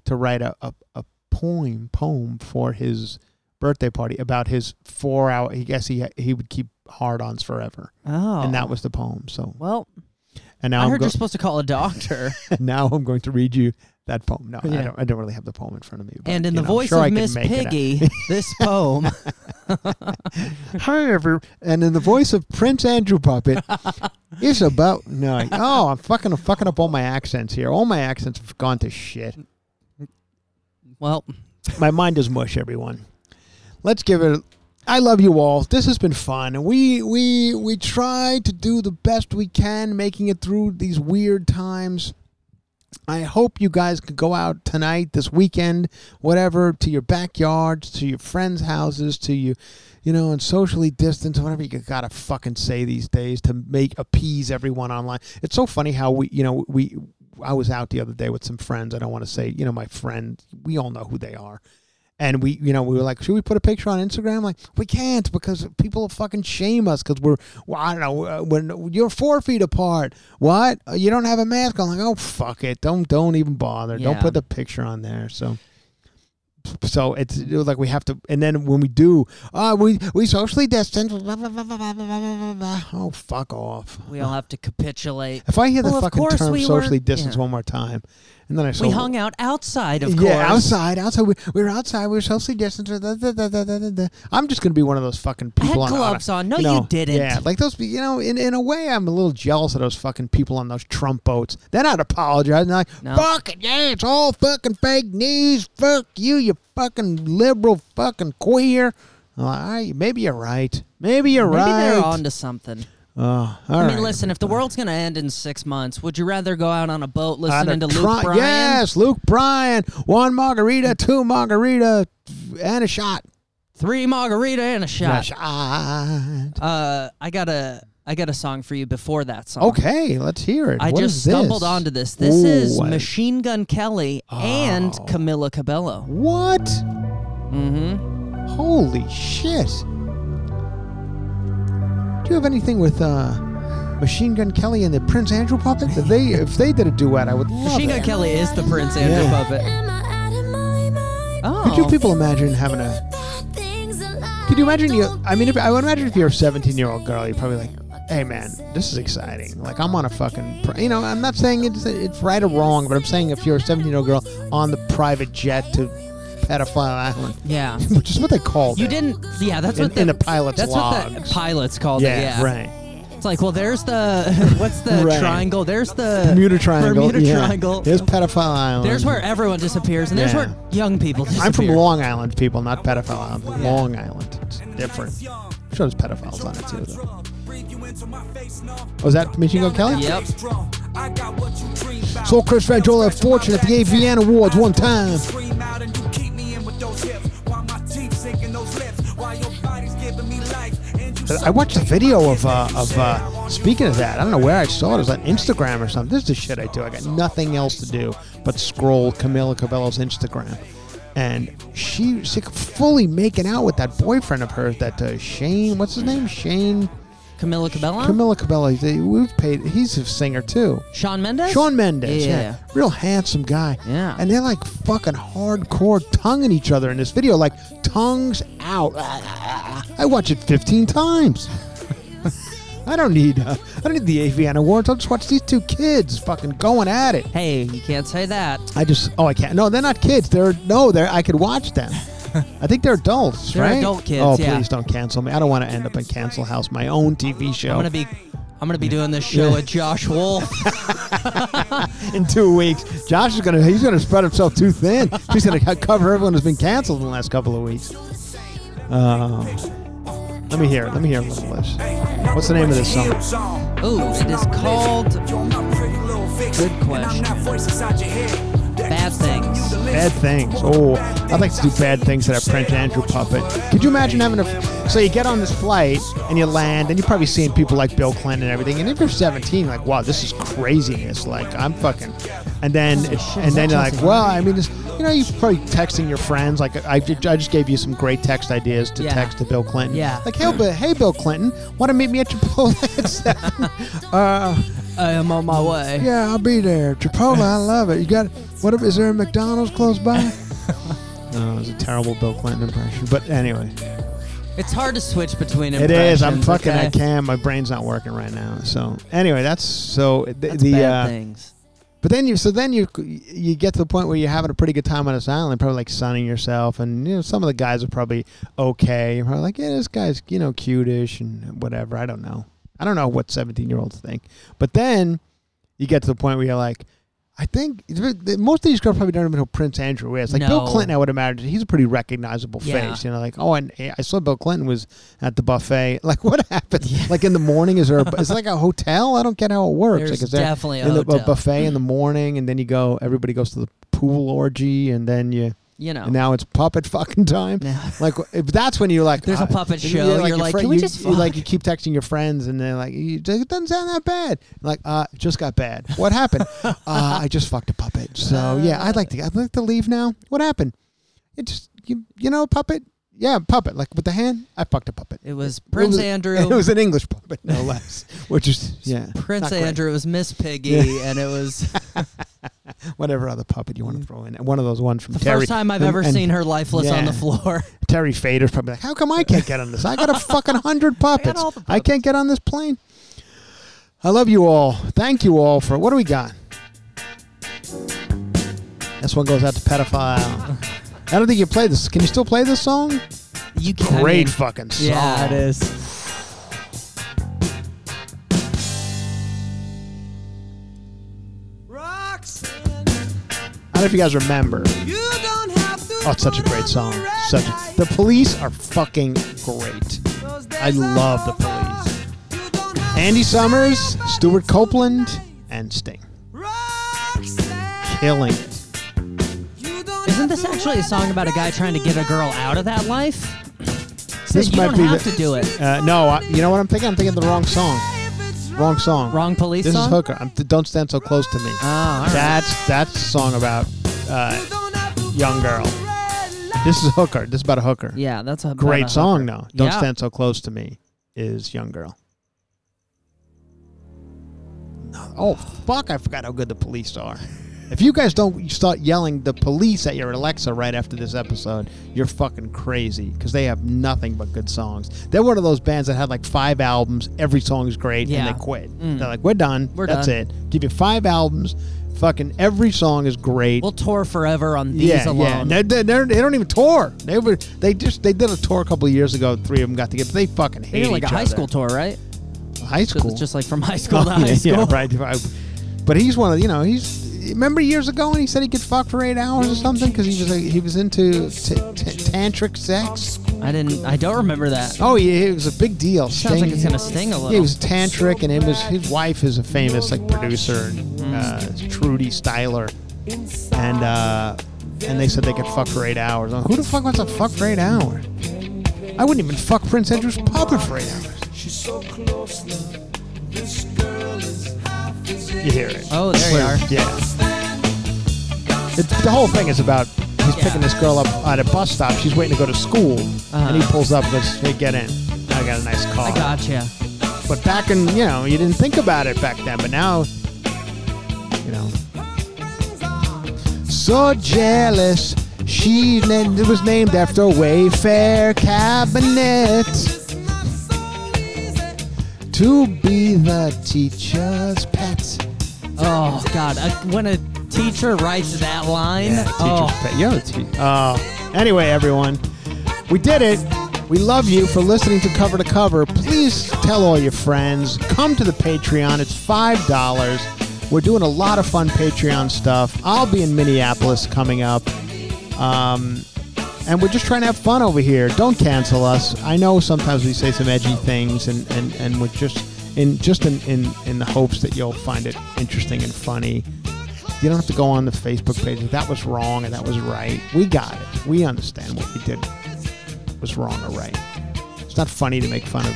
to write a, a, a poem poem for his birthday party about his four hour. He guess he he would keep hard-ons forever, oh. and that was the poem. So Well, and now I I'm heard go- you're supposed to call a doctor. now I'm going to read you that poem. No, I don't. I don't really have the poem in front of me. but, and in the know, voice sure of Miss make it out. Piggy, this poem. Hi, every and in the voice of Prince Andrew Puppet, it's about no. Oh, I'm fucking I'm fucking up all my accents here. All my accents have gone to shit. Well, My mind is mush, everyone. Let's give it. I love you all. This has been fun, and we we we try to do the best we can, making it through these weird times. I hope you guys could go out tonight, this weekend, whatever, to your backyards, to your friends' houses, to you, you know, and socially distance, whatever you gotta fucking say these days to make appease everyone online. It's so funny how we, you know, we. I was out the other day with some friends. I don't want to say, you know, my friend. We all know who they are And we, you know, we were like, should we put a picture on Instagram? Like, we can't because people will fucking shame us because we're, well, I don't know, when you're four feet apart. What? Uh, You don't have a mask on? Like, oh fuck it, don't don't even bother. Don't put the picture on there. So, so it's it was like we have to. And then when we do, uh, we we socially distance. blah, blah, blah. Oh fuck off. We all have to capitulate. If I hear Well, the fucking term we socially were- distance yeah. one more time, and then I We hung out outside, of yeah, course. outside, outside. We, we were outside. We were socially distanced. da, da, da, da, da, da. I'm just gonna be one of those fucking I had people. on- gloves on. No, you didn't. Yeah, like those. You know, in in a way, I'm a little jealous of those fucking people on those Trump boats. They're not apologizing. They're like, No. fuck it, yeah, it's all fucking fake news. Fuck you, you fucking liberal, fucking queer. I'm like, all right, maybe you're right. Maybe you're right. Maybe right. they're onto something. All I mean, right. listen, if the world's gonna end in six months, would you rather go out on a boat listening a to Luke Bryan? Yes, Luke Bryan. One margarita, two margarita, and a shot. Three margarita and a A shot. shot. Uh, I got a I got a song for you before that song. Okay, let's hear it. I What just is this? stumbled onto this. This Ooh, is what- Machine Gun Kelly and Oh. Camila Cabello. What? Mm-hmm. Holy shit! Do you have anything with uh, Machine Gun Kelly and the Prince Andrew puppet? If they if they did a duet, I would love Machine Gun it. Kelly is the Prince Andrew Yeah. puppet. Oh. Could you people imagine having a? Could you imagine you? I mean, if I would imagine if you're a 17 year old girl, you're probably like, "Hey, man, this is exciting. Like, I'm on a fucking, pri- you know, I'm not saying it's it's right or wrong, but I'm saying if you're a 17 year old girl on the private jet to Pedophile Island, Yeah. which is what they called You it. didn't. Yeah, that's In- what the, in the pilot's That's what the pilots called yeah, it. Yeah. right. It's like, well, there's the what's the Right. triangle? There's the Bermuda Triangle. Bermuda yeah. Triangle. There's Pedophile Island. There's where everyone disappears, and there's where young people disappear. I'm from Long Island, people, not Pedophile Island. Long Island. It's different. I'm sure there's pedophiles on it too, though. Was that Gun Kelly? Yep. Saw Chris Franjola Fortune at the AVN Awards one time. I watched a video of uh, of uh, speaking of that. I don't know where I saw it. It was on Instagram or something. This is the shit I do. I got nothing else to do but scroll Camila Cabello's Instagram, and she, she's fully making out with that boyfriend of hers, that uh, Shane. What's his name? Shane. Camila Cabello, Camila Cabello. he's- We've paid. He's a singer too. Shawn Mendes, Shawn Mendes, yeah. Yeah. real handsome guy. Yeah. and they're like fucking hardcore tonguing each other in this video, like tongues out. I watch it 15 times. I don't need. Uh, I don't need the AVN awards. I'll just watch these two kids fucking going at it. Hey, you can't say that. I just. Oh, I can't. No, they're not kids. They're no. They're. I could watch them. I think they're adults, They're right? adult kids, Oh, yeah. please don't cancel me. I don't want to end up in Cancel House, my own TV show. I'm gonna be, I'm gonna be doing this show with Josh Wolf. in two weeks. Josh is gonna he's gonna spread himself too thin. He's gonna co- cover everyone who's been canceled in the last couple of weeks. Uh, let me hear it. Let me hear a little. What's the name of this song? Ooh, it is called Good question. Bad Things. Bad things. Oh, I'd like to do bad things to that Prince Andrew puppet. Could you imagine having a? So you get on this flight and you land, and you're probably seeing people like Bill Clinton and everything. And if you're 17, like, wow, this is craziness. Like, I'm fucking. And then, and then you're like, well, I mean, this, you know, you're probably texting your friends. Like, I, I just gave you some great text ideas to Yeah. text to Bill Clinton. Yeah. Like, hey, Bill, hey, Bill Clinton, want to meet me at Chipotle at seven? uh, I am on my way. yeah, I'll be there. Chipotle, I love it. You got what? Is there a McDonald's close by? no, it was a terrible Bill Clinton impression. But anyway, It's hard to switch between it impressions. is. I'm fucking. I okay? can. My brain's not working right now. So anyway, that's so the, That's the bad uh, things. but then you so then you you get to the point where you're having a pretty good time on this island, probably like sunning yourself, and you know some of the guys are probably okay. You're probably like, yeah, this guy's you know cutish and whatever. I don't know. I don't know what 17 year olds think. But then you get to the point where you're like, I think most of these girls probably don't even know who Prince Andrew is. Like Bill Clinton, I would imagine he's a pretty recognizable Yeah. face. You know, like oh, and eh, I saw Bill Clinton was at the buffet. Like what happened? Like in the morning, is there? A, is it like a hotel? I don't get how it works. There's like is there definitely a in the buffet in the morning, and then you go. Everybody goes to the pool orgy, and then you. You know. And now it's puppet fucking time. Like if that's when you're like, There's a uh, puppet show, you're your like, "Can we you- just you, like you keep texting your friends, and they're like, "You- it doesn't sound that bad. Like, uh, it just got bad. What happened? uh, I just fucked a puppet. So yeah, I'd like to. I'd like to leave now. What happened? It just you, you know puppet? Yeah, puppet. Like with the hand. I fucked a puppet. It was Prince was- Andrew. It was an English puppet, no less. Which is yeah. Prince not great. Andrew. It was Miss Piggy, and it was Whatever other puppet you want to mm. throw in. One of those ones from the Terry. first time I've and- ever and seen her lifeless on the floor. Terry Fator's probably like, how come I can't get on this? I got a fucking hundred puppets. the I can't get on this plane. I love you all. Thank you all for what do we got? This one goes out to pedophile. I don't think you played this. Can you still play this song? You can I Great mean, fucking song. Yeah, it is. Don't know if you guys remember. Oh, it's such a great song. Such a, the police are fucking great. I love the police. Andy Summers, Stewart Copeland, and Sting. Killing it. Isn't this actually a song about a guy trying to get a girl out of that life? This you might don't be have the- to do it. Uh, no, I, you know what I'm thinking? I'm thinking the wrong song. Wrong song. Wrong police This song. is Hooker. I'm, don't stand so close to me. Oh, all right. That's that's a song about uh, young girl. This is Hooker. This is about a hooker. yeah, that's a Great a song, though. Don't Yeah. stand so close to me. Is young girl. Oh fuck! I forgot how good the police are. If you guys don't start yelling the police at your Alexa right after this episode, you're fucking crazy because they have nothing but good songs. They're one of those bands that had like five albums, every song is great, Yeah. and they quit. Mm. They're like, we're done. We're That's done. it. Give you five albums, fucking every song is great. We'll tour forever on these yeah, alone. yeah. They're, they're, they don't even tour. They were they just they did a tour a couple of years ago. Three of them got together. They fucking hate They did like a high other. school tour, right? High school, it's just like from high school Oh, to high yeah, school. yeah, right. But he's one of you know he's. Remember years ago when he said he could fuck for eight hours or something because he was like, he was into t- t- tantric sex. I didn't. I don't remember that. Oh yeah, it was a big deal. Sounds like it's gonna sting a little. Yeah, he was tantric, and it was his wife is a famous like producer, Mm. uh, Trudie Styler, and uh, and they said they could fuck for eight hours. Who the fuck wants to fuck for eight hours? I wouldn't even fuck Prince Andrew's puppet for eight hours. You hear it? Oh, there you are. Yeah. It, the whole thing is about he's Yeah. picking this girl up at a bus stop. She's waiting to go to school, and he Uh-huh. pulls up and goes, "Hey, get in. I got a nice car." I gotcha. But back in, you know, you didn't think about it back then, but now, you know. So jealous. She it was named after Wayfair Cabinet. To be the teacher's pet. Oh God! Uh, when a teacher writes that line, Yeah, teacher's oh, pet. You're the teacher. Oh. Anyway, everyone, we did it. We love you for listening to Cover to Cover. Please tell all your friends. Come to the Patreon. It's five dollars. We're doing a lot of fun Patreon stuff. I'll be in Minneapolis coming up. Um, and we're just trying to have fun over here. Don't cancel us. I know sometimes we say some edgy things, and, and, and we're just in just in, in, in the hopes that you'll find it interesting and funny. You don't have to go on the Facebook page. That was wrong and that was right. We got it. We understand what we did was wrong or right. It's not funny to make fun of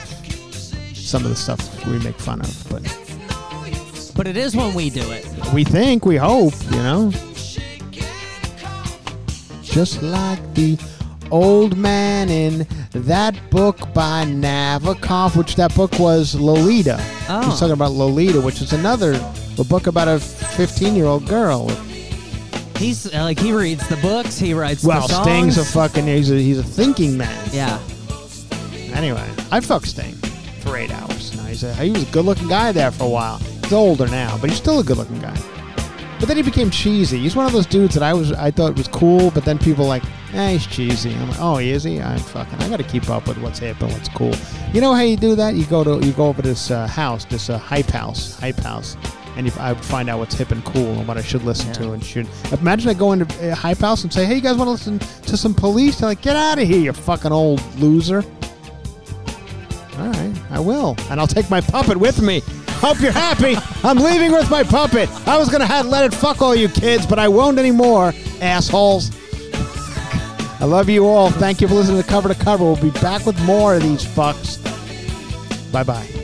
some of the stuff we make fun of, but but it is when we do it. we think, we hope, you know. Just like the old man in that book by Nabokov, which that book was Lolita. Oh. He's talking about Lolita, which is another a book about a 15 year old girl. He's uh, like he reads the books, he writes Well, the songs. Sting's a fucking he's a, he's a thinking man. yeah. Anyway, I'd fuck Sting for eight hours. Now, he's a, he was a good looking guy there for a while. He's older now, but he's still a good looking guy. But then he became cheesy. He's one of those dudes that I was I thought was cool, but then people like, eh, he's cheesy. I'm like, oh, is he? I'm fucking. I got to keep up with what's hip and what's cool. You know how you do that? You go to you go over to this uh, house, this uh, hype house, hype house, and you, I would find out what's hip and cool and what I should listen to and should. Imagine I go into a hype house and say, hey, you guys want to listen to some police? They're like, get out of here, you fucking old loser. All right, I will, and I'll take my puppet with me. Hope you're happy. I'm leaving with my puppet. I was gonna have let it fuck all you kids, but I won't anymore, assholes. I love you all. Thank you for listening to Cover to Cover. We'll be back with more of these fucks. Bye bye.